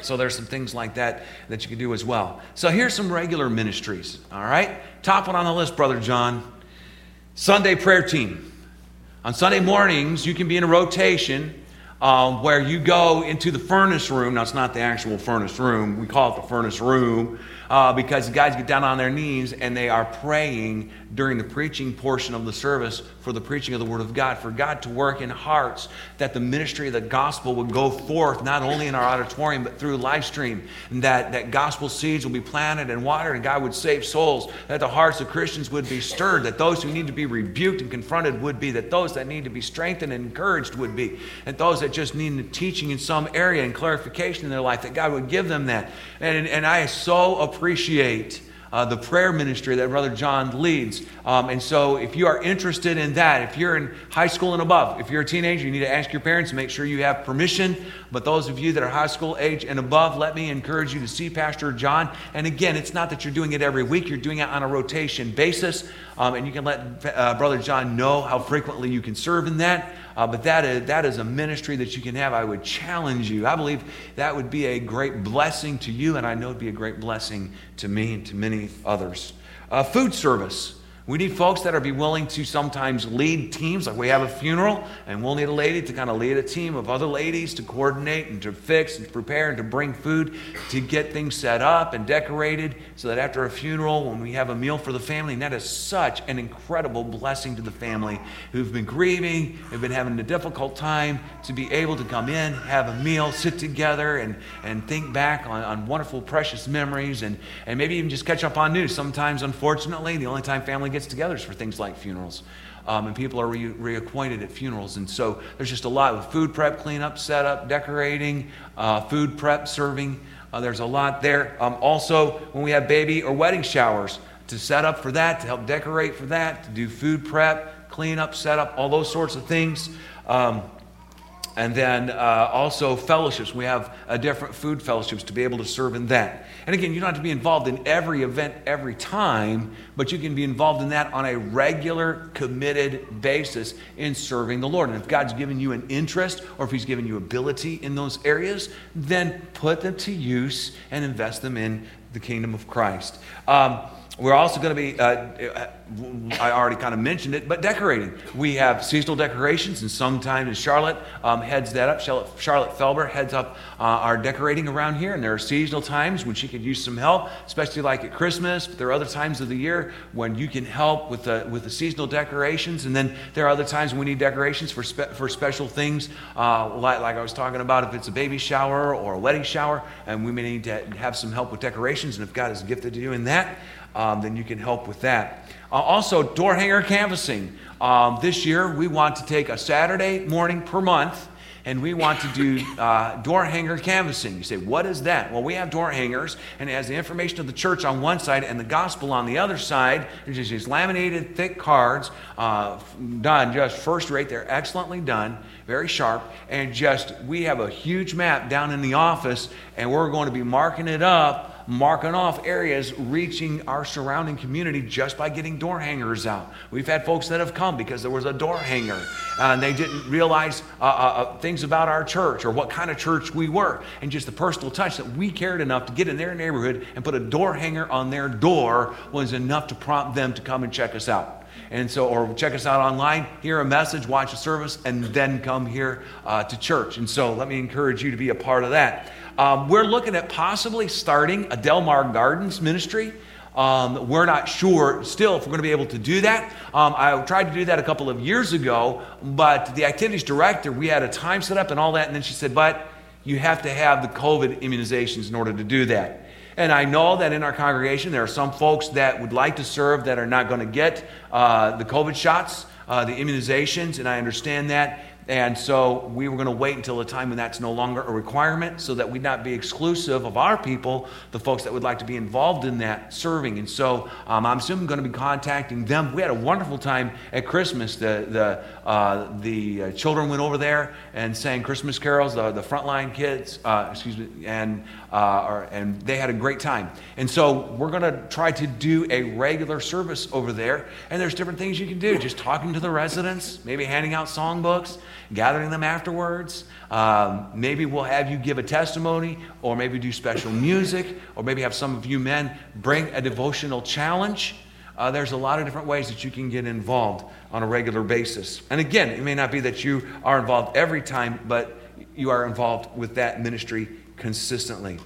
So there's some things like that that you can do as well. So here's some regular ministries, all right? Top one on the list, Brother John Sunday prayer team. On Sunday mornings, you can be in a rotation um, where you go into the furnace room. Now, it's not the actual furnace room, we call it the furnace room uh, because the guys get down on their knees and they are praying during the preaching portion of the service for the preaching of the Word of God, for God to work in hearts, that the ministry of the gospel would go forth not only in our auditorium but through live stream, and that, that gospel seeds will be planted and watered, and God would save souls, that the hearts of Christians would be stirred, that those who need to be rebuked and confronted would be, that those that need to be strengthened and encouraged would be, and those that just need teaching in some area and clarification in their life, that God would give them that. And, and I so appreciate uh, the prayer ministry that Brother John leads. Um, and so, if you are interested in that, if you're in high school and above, if you're a teenager, you need to ask your parents, to make sure you have permission. But those of you that are high school age and above, let me encourage you to see Pastor John. And again, it's not that you're doing it every week, you're doing it on a rotation basis. Um, and you can let uh, Brother John know how frequently you can serve in that. Uh, but that is, that is a ministry that you can have. I would challenge you. I believe that would be a great blessing to you, and I know it'd be a great blessing to me and to many others. Uh, food service. We need folks that are be willing to sometimes lead teams. Like we have a funeral, and we'll need a lady to kind of lead a team of other ladies to coordinate and to fix and to prepare and to bring food to get things set up and decorated so that after a funeral, when we have a meal for the family, and that is such an incredible blessing to the family who've been grieving, have been having a difficult time, to be able to come in, have a meal, sit together, and, and think back on, on wonderful, precious memories, and, and maybe even just catch up on news. Sometimes, unfortunately, the only time family gets gets together for things like funerals. Um, and people are re- reacquainted at funerals. And so there's just a lot of food prep, cleanup, setup, decorating, uh, food prep, serving. Uh, there's a lot there. Um, also, when we have baby or wedding showers, to set up for that, to help decorate for that, to do food prep, cleanup, setup, all those sorts of things. Um, and then uh, also fellowships. We have uh, different food fellowships to be able to serve in that. And again, you don't have to be involved in every event every time, but you can be involved in that on a regular, committed basis in serving the Lord. And if God's given you an interest or if He's given you ability in those areas, then put them to use and invest them in the kingdom of Christ. Um, we're also going to be, uh, I already kind of mentioned it, but decorating. We have seasonal decorations, and sometimes Charlotte um, heads that up. Charlotte, Charlotte Felber heads up uh, our decorating around here, and there are seasonal times when she could use some help, especially like at Christmas. But there are other times of the year when you can help with the, with the seasonal decorations, and then there are other times when we need decorations for, spe- for special things, uh, like, like I was talking about if it's a baby shower or a wedding shower, and we may need to have some help with decorations, and if God has gifted to you in that, um, then you can help with that. Uh, also, door hanger canvassing. Um, this year, we want to take a Saturday morning per month and we want to do uh, door hanger canvassing. You say, what is that? Well, we have door hangers, and it has the information of the church on one side and the gospel on the other side. There's just these laminated, thick cards, uh, done just first rate. They're excellently done, very sharp, and just we have a huge map down in the office, and we're going to be marking it up marking off areas reaching our surrounding community just by getting door hangers out. We've had folks that have come because there was a door hanger and they didn't realize uh, uh, uh, things about our church or what kind of church we were. And just the personal touch that we cared enough to get in their neighborhood and put a door hanger on their door was enough to prompt them to come and check us out. And so, or check us out online, hear a message, watch a service, and then come here uh, to church. And so, let me encourage you to be a part of that. Um, we're looking at possibly starting a Delmar Gardens ministry. Um, we're not sure still if we're going to be able to do that. Um, I tried to do that a couple of years ago, but the activities director, we had a time set up and all that, and then she said, but you have to have the COVID immunizations in order to do that. And I know that in our congregation, there are some folks that would like to serve that are not going to get uh, the COVID shots, uh, the immunizations, and I understand that. And so we were going to wait until a time when that's no longer a requirement so that we'd not be exclusive of our people, the folks that would like to be involved in that serving. And so um, I'm soon going to be contacting them. We had a wonderful time at Christmas. The, the, uh, the uh, children went over there and sang Christmas carols, the, the frontline kids, uh, excuse me, and, uh, and they had a great time. And so we're going to try to do a regular service over there. And there's different things you can do, just talking to the residents, maybe handing out songbooks gathering them afterwards. Um, maybe we'll have you give a testimony, or maybe do special music, or maybe have some of you men bring a devotional challenge. Uh, there's a lot of different ways that you can get involved on a regular basis. And again, it may not be that you are involved every time, but you are involved with that ministry consistently.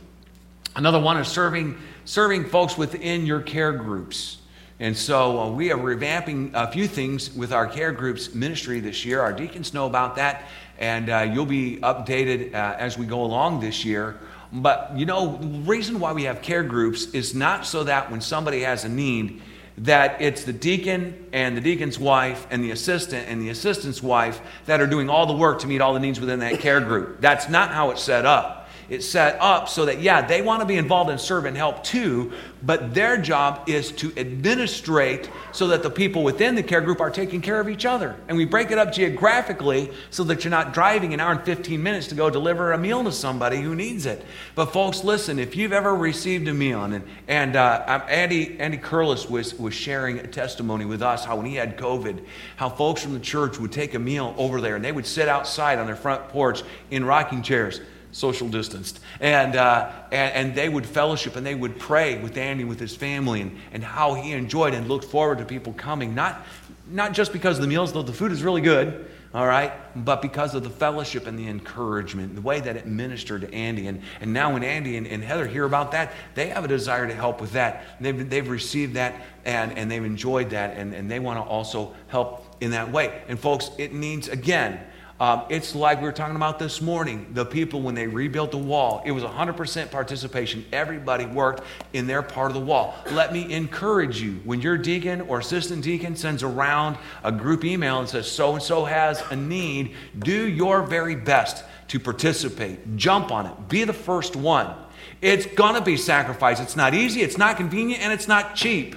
Another one is serving, serving folks within your care groups. And so uh, we are revamping a few things with our care groups ministry this year. Our deacons know about that, and uh, you'll be updated uh, as we go along this year. But you know, the reason why we have care groups is not so that when somebody has a need, that it's the deacon and the deacon's wife and the assistant and the assistant's wife that are doing all the work to meet all the needs within that care group. That's not how it's set up. It's set up so that, yeah, they want to be involved and serve and help too, but their job is to administrate so that the people within the care group are taking care of each other. And we break it up geographically so that you're not driving an hour and 15 minutes to go deliver a meal to somebody who needs it. But, folks, listen, if you've ever received a meal, and, and uh, Andy, Andy Curlis was, was sharing a testimony with us how when he had COVID, how folks from the church would take a meal over there and they would sit outside on their front porch in rocking chairs social distanced. And, uh, and, and, they would fellowship and they would pray with Andy, with his family, and, and how he enjoyed and looked forward to people coming. Not, not just because of the meals, though the food is really good, all right, but because of the fellowship and the encouragement, the way that it ministered to Andy. And, and now when Andy and, and Heather hear about that, they have a desire to help with that. They've, they've received that and, and they've enjoyed that, and, and they want to also help in that way. And folks, it needs, again, um, it's like we were talking about this morning. The people, when they rebuilt the wall, it was 100% participation. Everybody worked in their part of the wall. Let me encourage you when your deacon or assistant deacon sends around a group email and says, so and so has a need, do your very best to participate. Jump on it. Be the first one. It's going to be sacrifice. It's not easy, it's not convenient, and it's not cheap.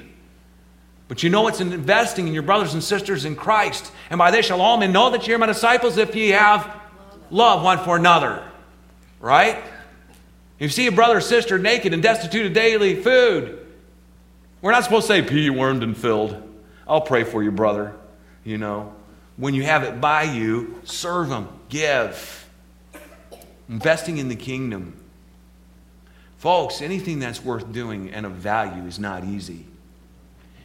But you know it's investing in your brothers and sisters in Christ. And by this shall all men know that ye are my disciples if ye have love one for another. Right? If you see a brother or sister naked and destitute of daily food, we're not supposed to say, Be wormed and filled. I'll pray for you, brother. You know, when you have it by you, serve them, give. Investing in the kingdom. Folks, anything that's worth doing and of value is not easy.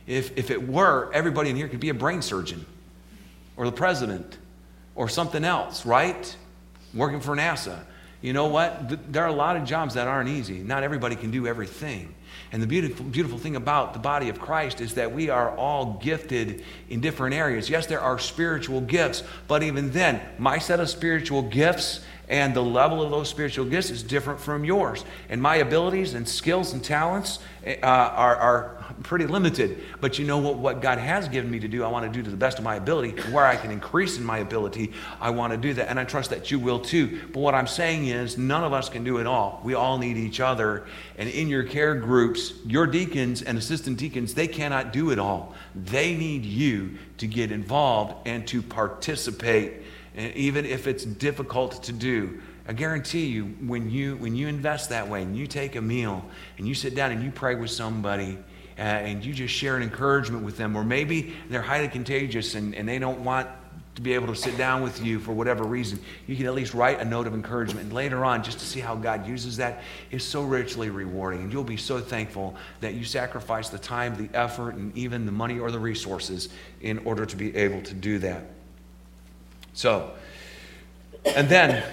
If, if it were, everybody in here could be a brain surgeon or the president or something else, right? Working for NASA. You know what? There are a lot of jobs that aren't easy. Not everybody can do everything. And the beautiful, beautiful thing about the body of Christ is that we are all gifted in different areas. Yes, there are spiritual gifts, but even then, my set of spiritual gifts and the level of those spiritual gifts is different from yours. And my abilities and skills and talents uh, are, are pretty limited. But you know what? What God has given me to do, I want to do to the best of my ability. Where I can increase in my ability, I want to do that. And I trust that you will too. But what I'm saying is, none of us can do it all. We all need each other. And in your care groups, your deacons and assistant deacons, they cannot do it all. They need you to get involved and to participate, eh, even if it's difficult to do. I guarantee you, when you when you invest that way and you take a meal and you sit down and you pray with somebody uh, and you just share an encouragement with them, or maybe they're highly contagious and, and they don't want to be able to sit down with you for whatever reason, you can at least write a note of encouragement. And later on, just to see how God uses that is so richly rewarding. And you'll be so thankful that you sacrifice the time, the effort, and even the money or the resources in order to be able to do that. So, and then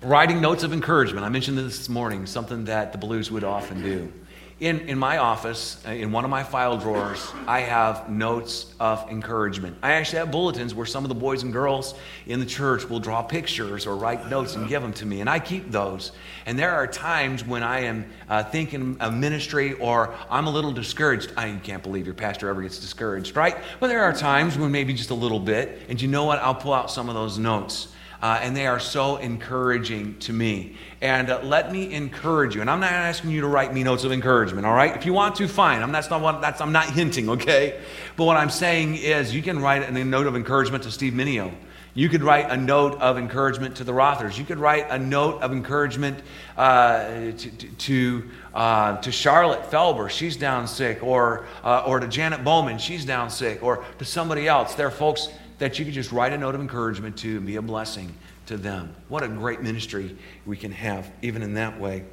writing notes of encouragement. I mentioned this this morning, something that the Blues would often do. In, in my office, uh, in one of my file drawers, I have notes of encouragement. I actually have bulletins where some of the boys and girls in the church will draw pictures or write notes and give them to me, and I keep those. And there are times when I am uh, thinking of ministry or I'm a little discouraged. I can't believe your pastor ever gets discouraged, right? But there are times when maybe just a little bit, and you know what? I'll pull out some of those notes. Uh, and they are so encouraging to me. And uh, let me encourage you. And I'm not asking you to write me notes of encouragement, all right? If you want to, fine. I'm, not what, that's, I'm not hinting, okay? But what I'm saying is you can write a note of encouragement to Steve Minio. You could write a note of encouragement to the Rothers. You could write a note of encouragement uh, to, to, uh, to, Charlotte Felber. She's down sick. Or, uh, or to Janet Bowman. She's down sick. Or to somebody else. There are folks that you could just write a note of encouragement to and be a blessing to them. What a great ministry we can have, even in that way.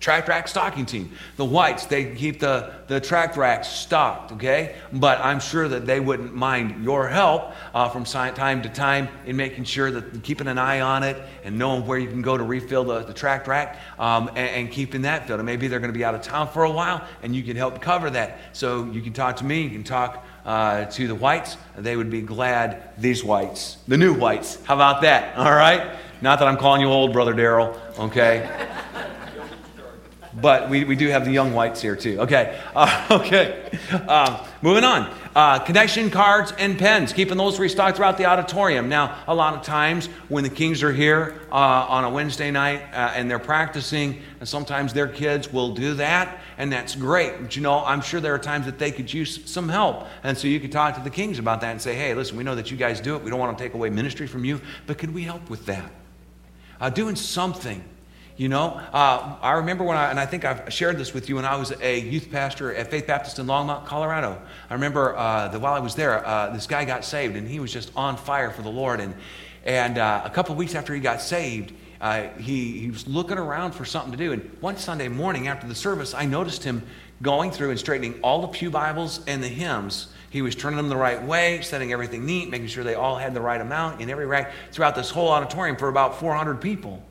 Tract rack stocking team. The whites, they keep the, the tract racks stocked, okay? But I'm sure that they wouldn't mind your help uh, from time to time in making sure that keeping an eye on it and knowing where you can go to refill the, the tract rack um, and, and, keeping that filled. And maybe they're going to be out of town for a while and you can help cover that. So you can talk to me, you can talk uh, to the whites. They would be glad, these whites, the new whites. How about that? All right? Not that I'm calling you old, Brother Daryl, okay? But we, we do have the young whites here too. Okay, uh, okay. Um, moving on. Uh, connection cards and pens, keeping those restocked throughout the auditorium. Now, a lot of times when the Kings are here uh, on a Wednesday night uh, and they're practicing, and sometimes their kids will do that, and that's great. But you know, I'm sure there are times that they could use some help. And so you could talk to the Kings about that and say, hey, listen, we know that you guys do it. We don't want to take away ministry from you, but could we help with that? Uh, doing something you know, uh, I remember when I, and I think I've shared this with you when I was a youth pastor at Faith Baptist in Longmont, Colorado. I remember uh, that while I was there, uh, this guy got saved and he was just on fire for the Lord. And, and uh, a couple of weeks after he got saved, uh, he, he was looking around for something to do. And one Sunday morning after the service, I noticed him going through and straightening all the Pew Bibles and the hymns. He was turning them the right way, setting everything neat, making sure they all had the right amount in every rack throughout this whole auditorium for about 400 people.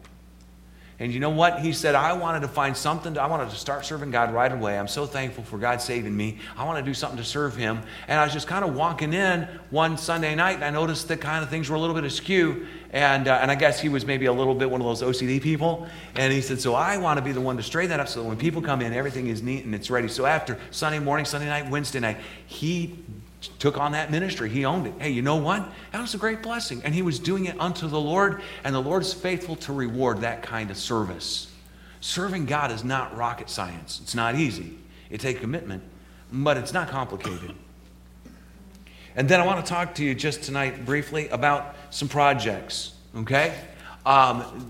And you know what? He said, I wanted to find something, to, I wanted to start serving God right away. I'm so thankful for God saving me. I want to do something to serve Him. And I was just kind of walking in one Sunday night, and I noticed that kind of things were a little bit askew. And, uh, and I guess he was maybe a little bit one of those OCD people. And he said, So I want to be the one to straighten that up so that when people come in, everything is neat and it's ready. So after Sunday morning, Sunday night, Wednesday night, he took on that ministry. He owned it. Hey, you know what? That was a great blessing. And he was doing it unto the Lord, and the Lord's faithful to reward that kind of service. Serving God is not rocket science, it's not easy. It takes commitment, but it's not complicated. And then I want to talk to you just tonight briefly about some projects, okay? Um,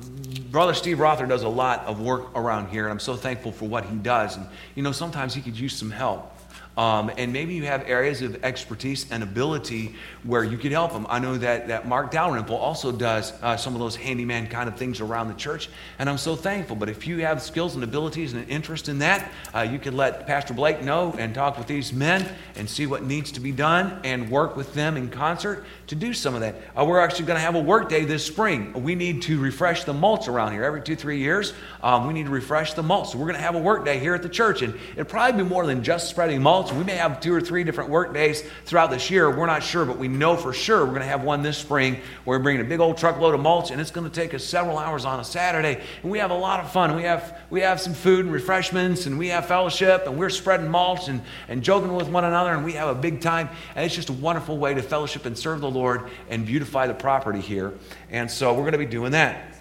Brother Steve Rother does a lot of work around here, and I'm so thankful for what he does. And, you know, sometimes he could use some help. Um, and maybe you have areas of expertise and ability where you could help them. I know that, that Mark Dalrymple also does uh, some of those handyman kind of things around the church, and I'm so thankful. But if you have skills and abilities and an interest in that, uh, you could let Pastor Blake know and talk with these men and see what needs to be done and work with them in concert to do some of that. Uh, we're actually going to have a work day this spring. We need to refresh the mulch around here every two, three years. Um, we need to refresh the mulch. So we're going to have a work day here at the church, and it'll probably be more than just spreading mulch we may have two or three different work days throughout this year. We're not sure, but we know for sure we're going to have one this spring where we're bringing a big old truckload of mulch, and it's going to take us several hours on a Saturday. And we have a lot of fun. We have, we have some food and refreshments, and we have fellowship, and we're spreading mulch and, and joking with one another, and we have a big time. And it's just a wonderful way to fellowship and serve the Lord and beautify the property here. And so we're going to be doing that.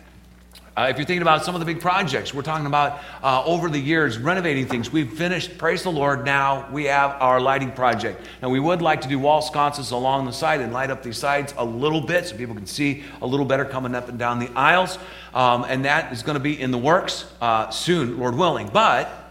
Uh, if you're thinking about some of the big projects, we're talking about uh, over the years renovating things. We've finished, praise the Lord, now we have our lighting project. Now, we would like to do wall sconces along the side and light up these sides a little bit so people can see a little better coming up and down the aisles. Um, and that is going to be in the works uh, soon, Lord willing. But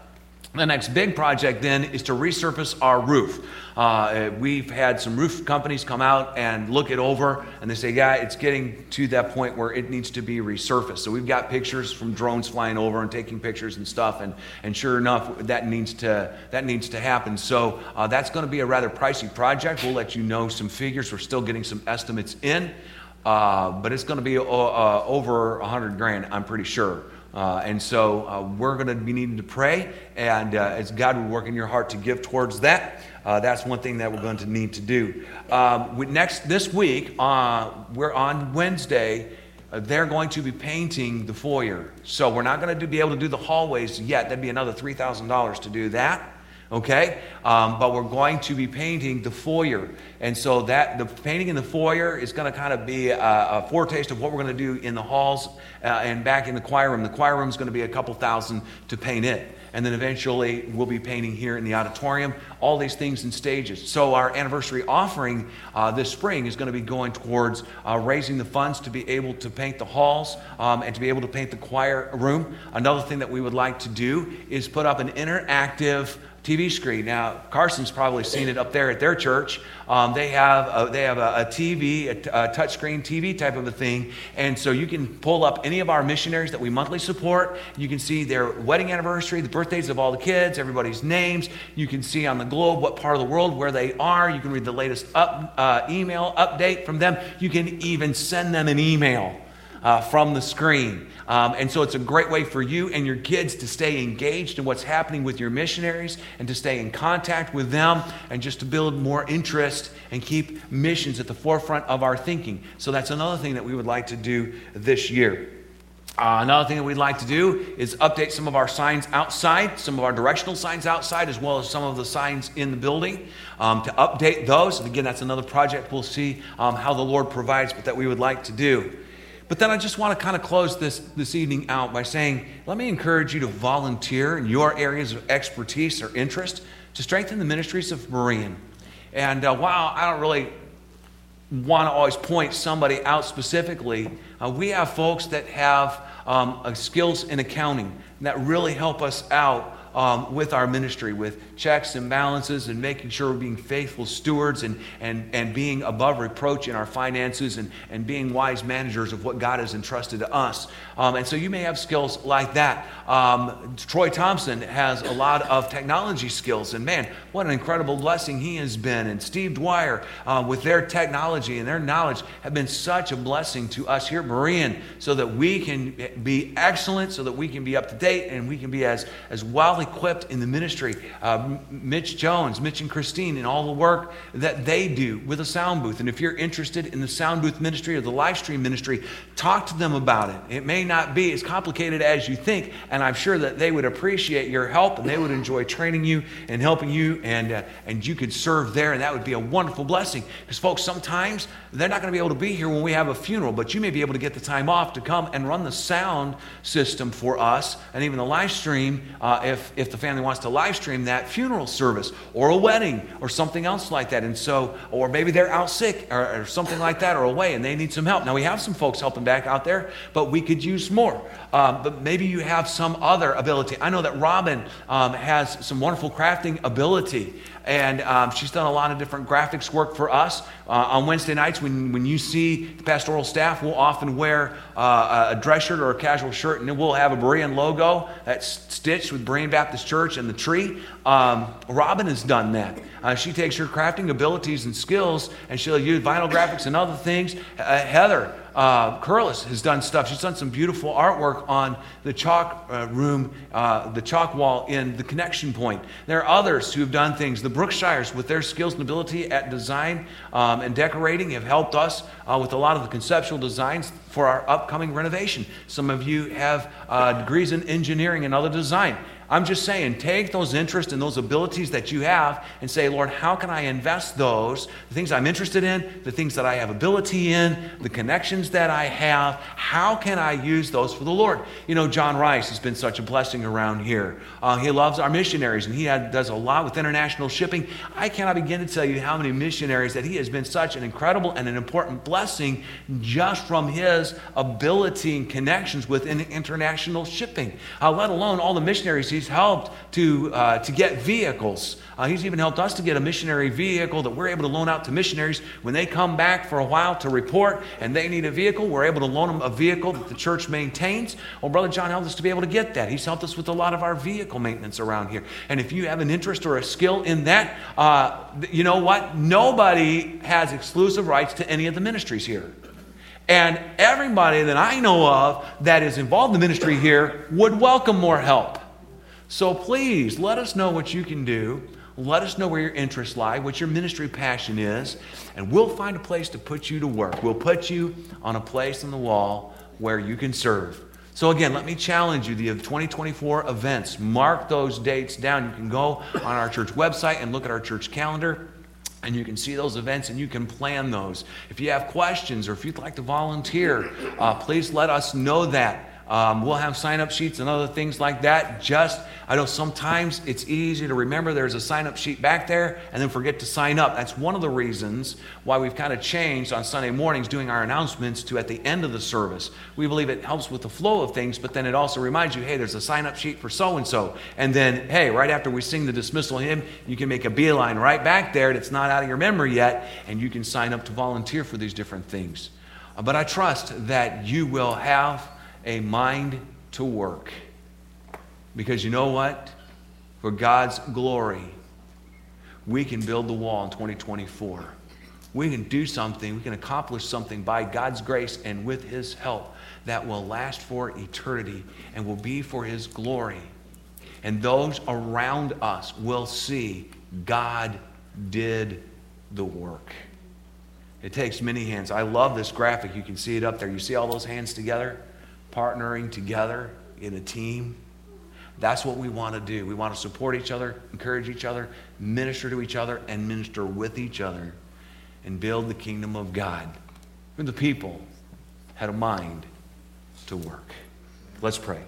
the next big project then is to resurface our roof. Uh, we've had some roof companies come out and look it over, and they say, yeah, it's getting to that point where it needs to be resurfaced. So we've got pictures from drones flying over and taking pictures and stuff, and, and sure enough, that needs to, that needs to happen. So uh, that's going to be a rather pricey project. We'll let you know some figures. We're still getting some estimates in, uh, but it's going to be uh, uh, over 100 grand, I'm pretty sure. Uh, and so uh, we're going to be needing to pray, and uh, as God would work in your heart to give towards that, uh, that's one thing that we're going to need to do. Um, next this week, uh, we're on Wednesday. Uh, they're going to be painting the foyer, so we're not going to be able to do the hallways yet. That'd be another three thousand dollars to do that okay? Um, but we're going to be painting the foyer. And so that the painting in the foyer is going to kind of be a, a, foretaste of what we're going to do in the halls uh, and back in the choir room. The choir room is going to be a couple thousand to paint it. And then eventually we'll be painting here in the auditorium, all these things in stages. So, our anniversary offering uh, this spring is going to be going towards uh, raising the funds to be able to paint the halls um, and to be able to paint the choir room. Another thing that we would like to do is put up an interactive TV screen. Now, Carson's probably seen it up there at their church. Um, they have a, they have a, a TV, a, a touchscreen TV type of a thing, and so you can pull up any of our missionaries that we monthly support. You can see their wedding anniversary, the birthdays of all the kids, everybody's names. You can see on the globe what part of the world where they are. You can read the latest up, uh, email update from them. You can even send them an email uh, from the screen. Um, and so it's a great way for you and your kids to stay engaged in what's happening with your missionaries and to stay in contact with them and just to build more interest and keep missions at the forefront of our thinking. So that's another thing that we would like to do this year. Uh, another thing that we'd like to do is update some of our signs outside, some of our directional signs outside, as well as some of the signs in the building, um, to update those. And again, that's another project we'll see um, how the Lord provides, but that we would like to do. But then I just want to kind of close this, this evening out by saying, let me encourage you to volunteer in your areas of expertise or interest to strengthen the ministries of Berean. And uh, while I don't really want to always point somebody out specifically, uh, we have folks that have um, uh, skills in accounting that really help us out um, with our ministry, with checks and balances and making sure we're being faithful stewards and, and, and being above reproach in our finances and, and being wise managers of what God has entrusted to us. Um, and so you may have skills like that. Um, Troy Thompson has a lot of technology skills, and man, what an incredible blessing he has been. And Steve Dwyer, uh, with their technology and their knowledge, have been such a blessing to us here at Berean so that we can be excellent, so that we can be up to date, and we can be as, as well equipped in the ministry. Uh, Mitch Jones, Mitch and Christine, and all the work that they do with a sound booth. And if you're interested in the sound booth ministry or the live stream ministry, talk to them about it. It may not be as complicated as you think, and I'm sure that they would appreciate your help and they would enjoy training you and helping you, and, uh, and you could serve there, and that would be a wonderful blessing. Because, folks, sometimes they're not going to be able to be here when we have a funeral, but you may be able to get the time off to come and run the sound system for us and even the live stream uh, if, if the family wants to live stream that funeral service or a wedding or something else like that. And so, or maybe they're out sick or, or something like that or away and they need some help. Now, we have some folks helping back out there, but we could use more. Um, but maybe you have some other ability. I know that Robin um, has some wonderful crafting ability and um, she's done a lot of different graphics work for us. Uh, on Wednesday nights, when, when you see the pastoral staff, we'll often wear uh, a dress shirt or a casual shirt, and we'll have a Berean logo that's stitched with Berean Baptist Church and the tree. Um, Robin has done that. Uh, she takes her crafting abilities and skills, and she'll use vinyl graphics and other things. Uh, Heather uh, Curlis has done stuff. She's done some beautiful artwork on the chalk uh, room, uh, the chalk wall in the connection point. There are others who have done things. The Brookshires, with their skills and ability at design um, and decorating, have helped us uh, with a lot of the conceptual designs for our upcoming renovation. Some of you have uh, degrees in engineering and other design. I'm just saying, take those interests and those abilities that you have and say, Lord, how can I invest those, the things I'm interested in, the things that I have ability in, the connections that I have, how can I use those for the Lord? You know, John Rice has been such a blessing around here. Uh, he loves our missionaries, and he had, does a lot with international shipping. I cannot begin to tell you how many missionaries that he has been such an incredible and an important blessing just from his ability and connections within international shipping, uh, let alone all the missionaries he's helped to, uh, to get vehicles. Uh, he's even helped us to get a missionary vehicle that we're able to loan out to missionaries when they come back for a while to report and they need a vehicle. We're able to loan them a vehicle that the church maintains. Well, Brother John helped us to be able to get that. He's helped us with a lot of our vehicle maintenance around here. And if you have an interest or a skill in that, uh, you know what? Nobody has exclusive rights to any of the ministries here. And everybody that I know of that is involved in the ministry here would welcome more help. So please let us know what you can do let us know where your interests lie, what your ministry passion is, and we'll find a place to put you to work. We'll put you on a place on the wall where you can serve. So, again, let me challenge you the 2024 events. Mark those dates down. You can go on our church website and look at our church calendar and you can see those events and you can plan those. If you have questions or if you'd like to volunteer, uh, please let us know that. Um, we'll have sign up sheets and other things like that. Just, I know sometimes it's easy to remember there's a sign up sheet back there and then forget to sign up. That's one of the reasons why we've kind of changed on Sunday mornings doing our announcements to at the end of the service. We believe it helps with the flow of things, but then it also reminds you hey, there's a sign up sheet for so and so. And then, hey, right after we sing the dismissal hymn, you can make a beeline right back there that's not out of your memory yet, and you can sign up to volunteer for these different things. Uh, but I trust that you will have a mind to work. Because you know what? For God's glory, we can build the wall in 2024. We can do something, we can accomplish something by God's grace and with His help that will last for eternity and will be for His glory. And those around us will see God did the work. It takes many hands. I love this graphic. You can see it up there. You see all those hands together? Partnering together in a team. That's what we want to do. We want to support each other, encourage each other, minister to each other, and minister with each other and build the kingdom of God. And the people had a mind to work. Let's pray.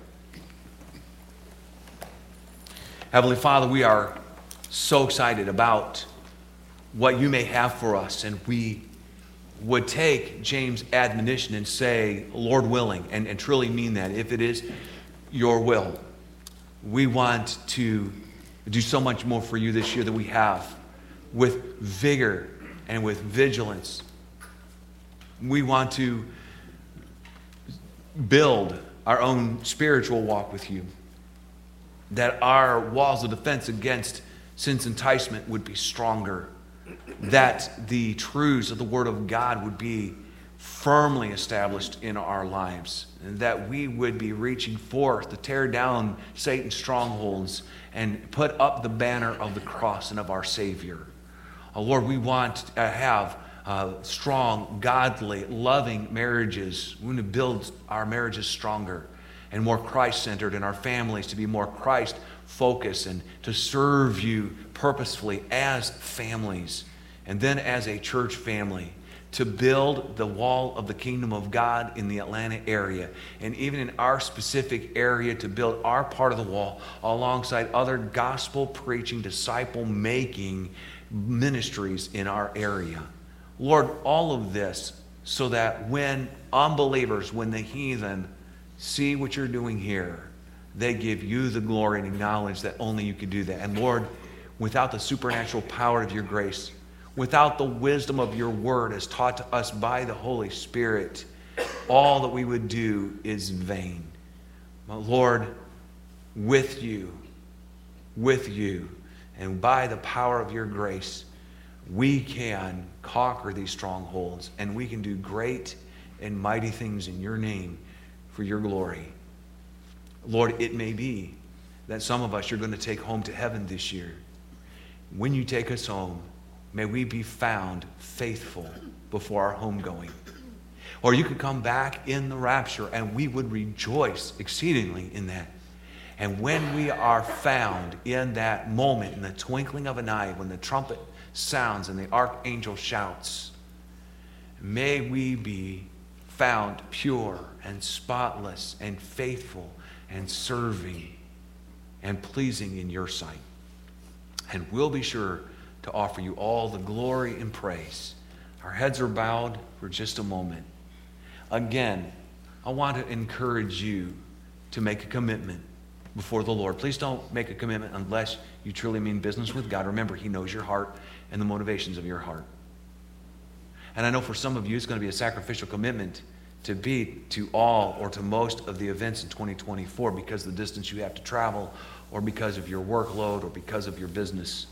Heavenly Father, we are so excited about what you may have for us, and we would take James' admonition and say, Lord willing, and, and truly mean that, if it is your will, we want to do so much more for you this year than we have. With vigor and with vigilance. We want to build our own spiritual walk with you, that our walls of defense against sin's enticement would be stronger that the truths of the Word of God would be firmly established in our lives, and that we would be reaching forth to tear down Satan's strongholds and put up the banner of the cross and of our Savior. Oh, Lord, we want to have uh, strong, godly, loving marriages. We want to build our marriages stronger and more Christ centered, and our families to be more Christ focused and to serve you purposefully as families and then as a church family to build the wall of the kingdom of God in the Atlanta area, and even in our specific area to build our part of the wall alongside other gospel preaching, disciple making ministries in our area. Lord, all of this so that when unbelievers, when the heathen see what you're doing here, they give you the glory and acknowledge that only you can do that. And Lord, without the supernatural power of your grace, without the wisdom of your word as taught to us by the Holy Spirit, all that we would do is vain. But Lord, with you, with you, and by the power of your grace, we can conquer these strongholds and we can do great and mighty things in your name for your glory. Lord, it may be that some of us you're going to take home to heaven this year. When you take us home, May we be found faithful before our homegoing. Or you could come back in the rapture and we would rejoice exceedingly in that. And when we are found in that moment, in the twinkling of an eye, when the trumpet sounds and the archangel shouts, may we be found pure and spotless and faithful and serving and pleasing in your sight. And we'll be sure to offer you all the glory and praise. Our heads are bowed for just a moment. Again, I want to encourage you to make a commitment before the Lord. Please don't make a commitment unless you truly mean business with God. Remember, He knows your heart and the motivations of your heart. And I know for some of you, it's going to be a sacrificial commitment to be to all or to most of the events in 2024 because the distance you have to travel or because of your workload or because of your business.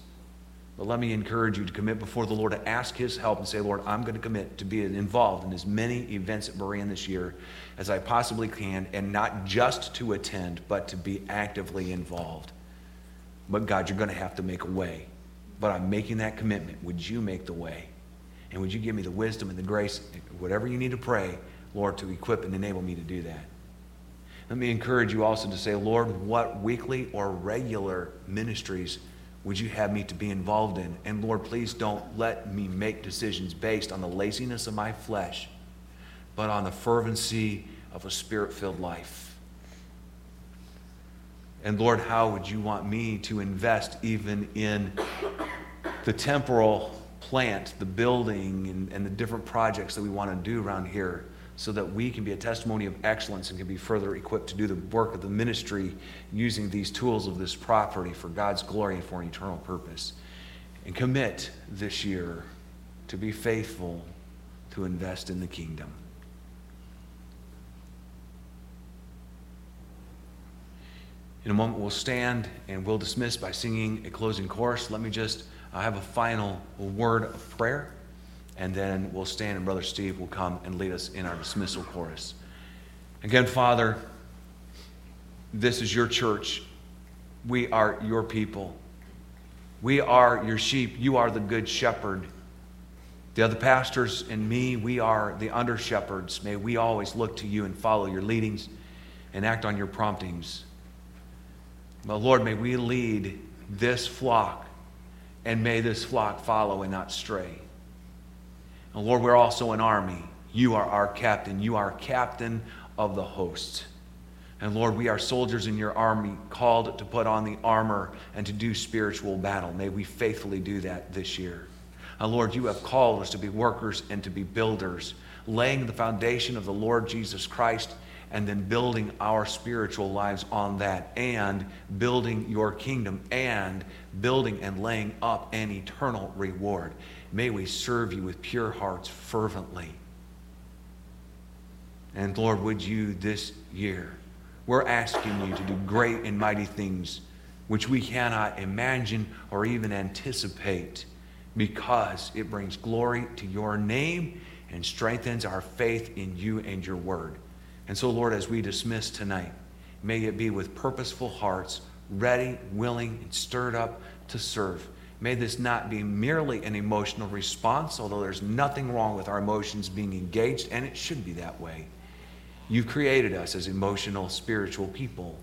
But let me encourage you to commit before the Lord to ask His help and say, Lord, I'm going to commit to be involved in as many events at Berean this year as I possibly can, and not just to attend, but to be actively involved. But God, you're going to have to make a way. But I'm making that commitment. Would you make the way? And would you give me the wisdom and the grace, whatever you need to pray, Lord, to equip and enable me to do that? Let me encourage you also to say, Lord, what weekly or regular ministries would you have me to be involved in? And Lord, please don't let me make decisions based on the laziness of my flesh, but on the fervency of a spirit filled life. And Lord, how would you want me to invest even in the temporal plant, the building, and, and the different projects that we want to do around here? So that we can be a testimony of excellence and can be further equipped to do the work of the ministry using these tools of this property for God's glory and for an eternal purpose. And commit this year to be faithful to invest in the kingdom. In a moment, we'll stand and we'll dismiss by singing a closing chorus. Let me just uh, have a final word of prayer and then we'll stand and Brother Steve will come and lead us in our dismissal chorus. Again, Father, this is your church. We are your people. We are your sheep. You are the good shepherd. The other pastors and me, we are the under shepherds. May we always look to you and follow your leadings and act on your promptings. But Lord, may we lead this flock, and may this flock follow and not stray. And Lord, we're also an army. You are our captain. You are captain of the host. And Lord, we are soldiers in your army called to put on the armor and to do spiritual battle. May we faithfully do that this year. And Lord, you have called us to be workers and to be builders, laying the foundation of the Lord Jesus Christ and then building our spiritual lives on that and building your kingdom and building and laying up an eternal reward. May we serve you with pure hearts fervently. And Lord, would you this year, we're asking you to do great and mighty things which we cannot imagine or even anticipate because it brings glory to your name and strengthens our faith in you and your word. And so, Lord, as we dismiss tonight, may it be with purposeful hearts, ready, willing, and stirred up to serve. May this not be merely an emotional response, although there's nothing wrong with our emotions being engaged, and it should be that way. You've created us as emotional, spiritual people.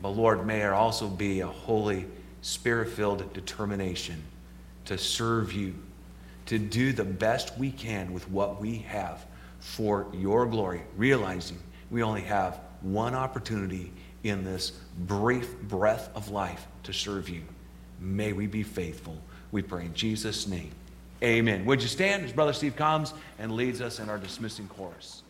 But Lord, may there also be a holy, spirit filled determination to serve you, to do the best we can with what we have for your glory, realizing we only have one opportunity in this brief breath of life to serve you. May we be faithful. We pray in Jesus' name. Amen. Would you stand as Brother Steve comes and leads us in our dismissing chorus?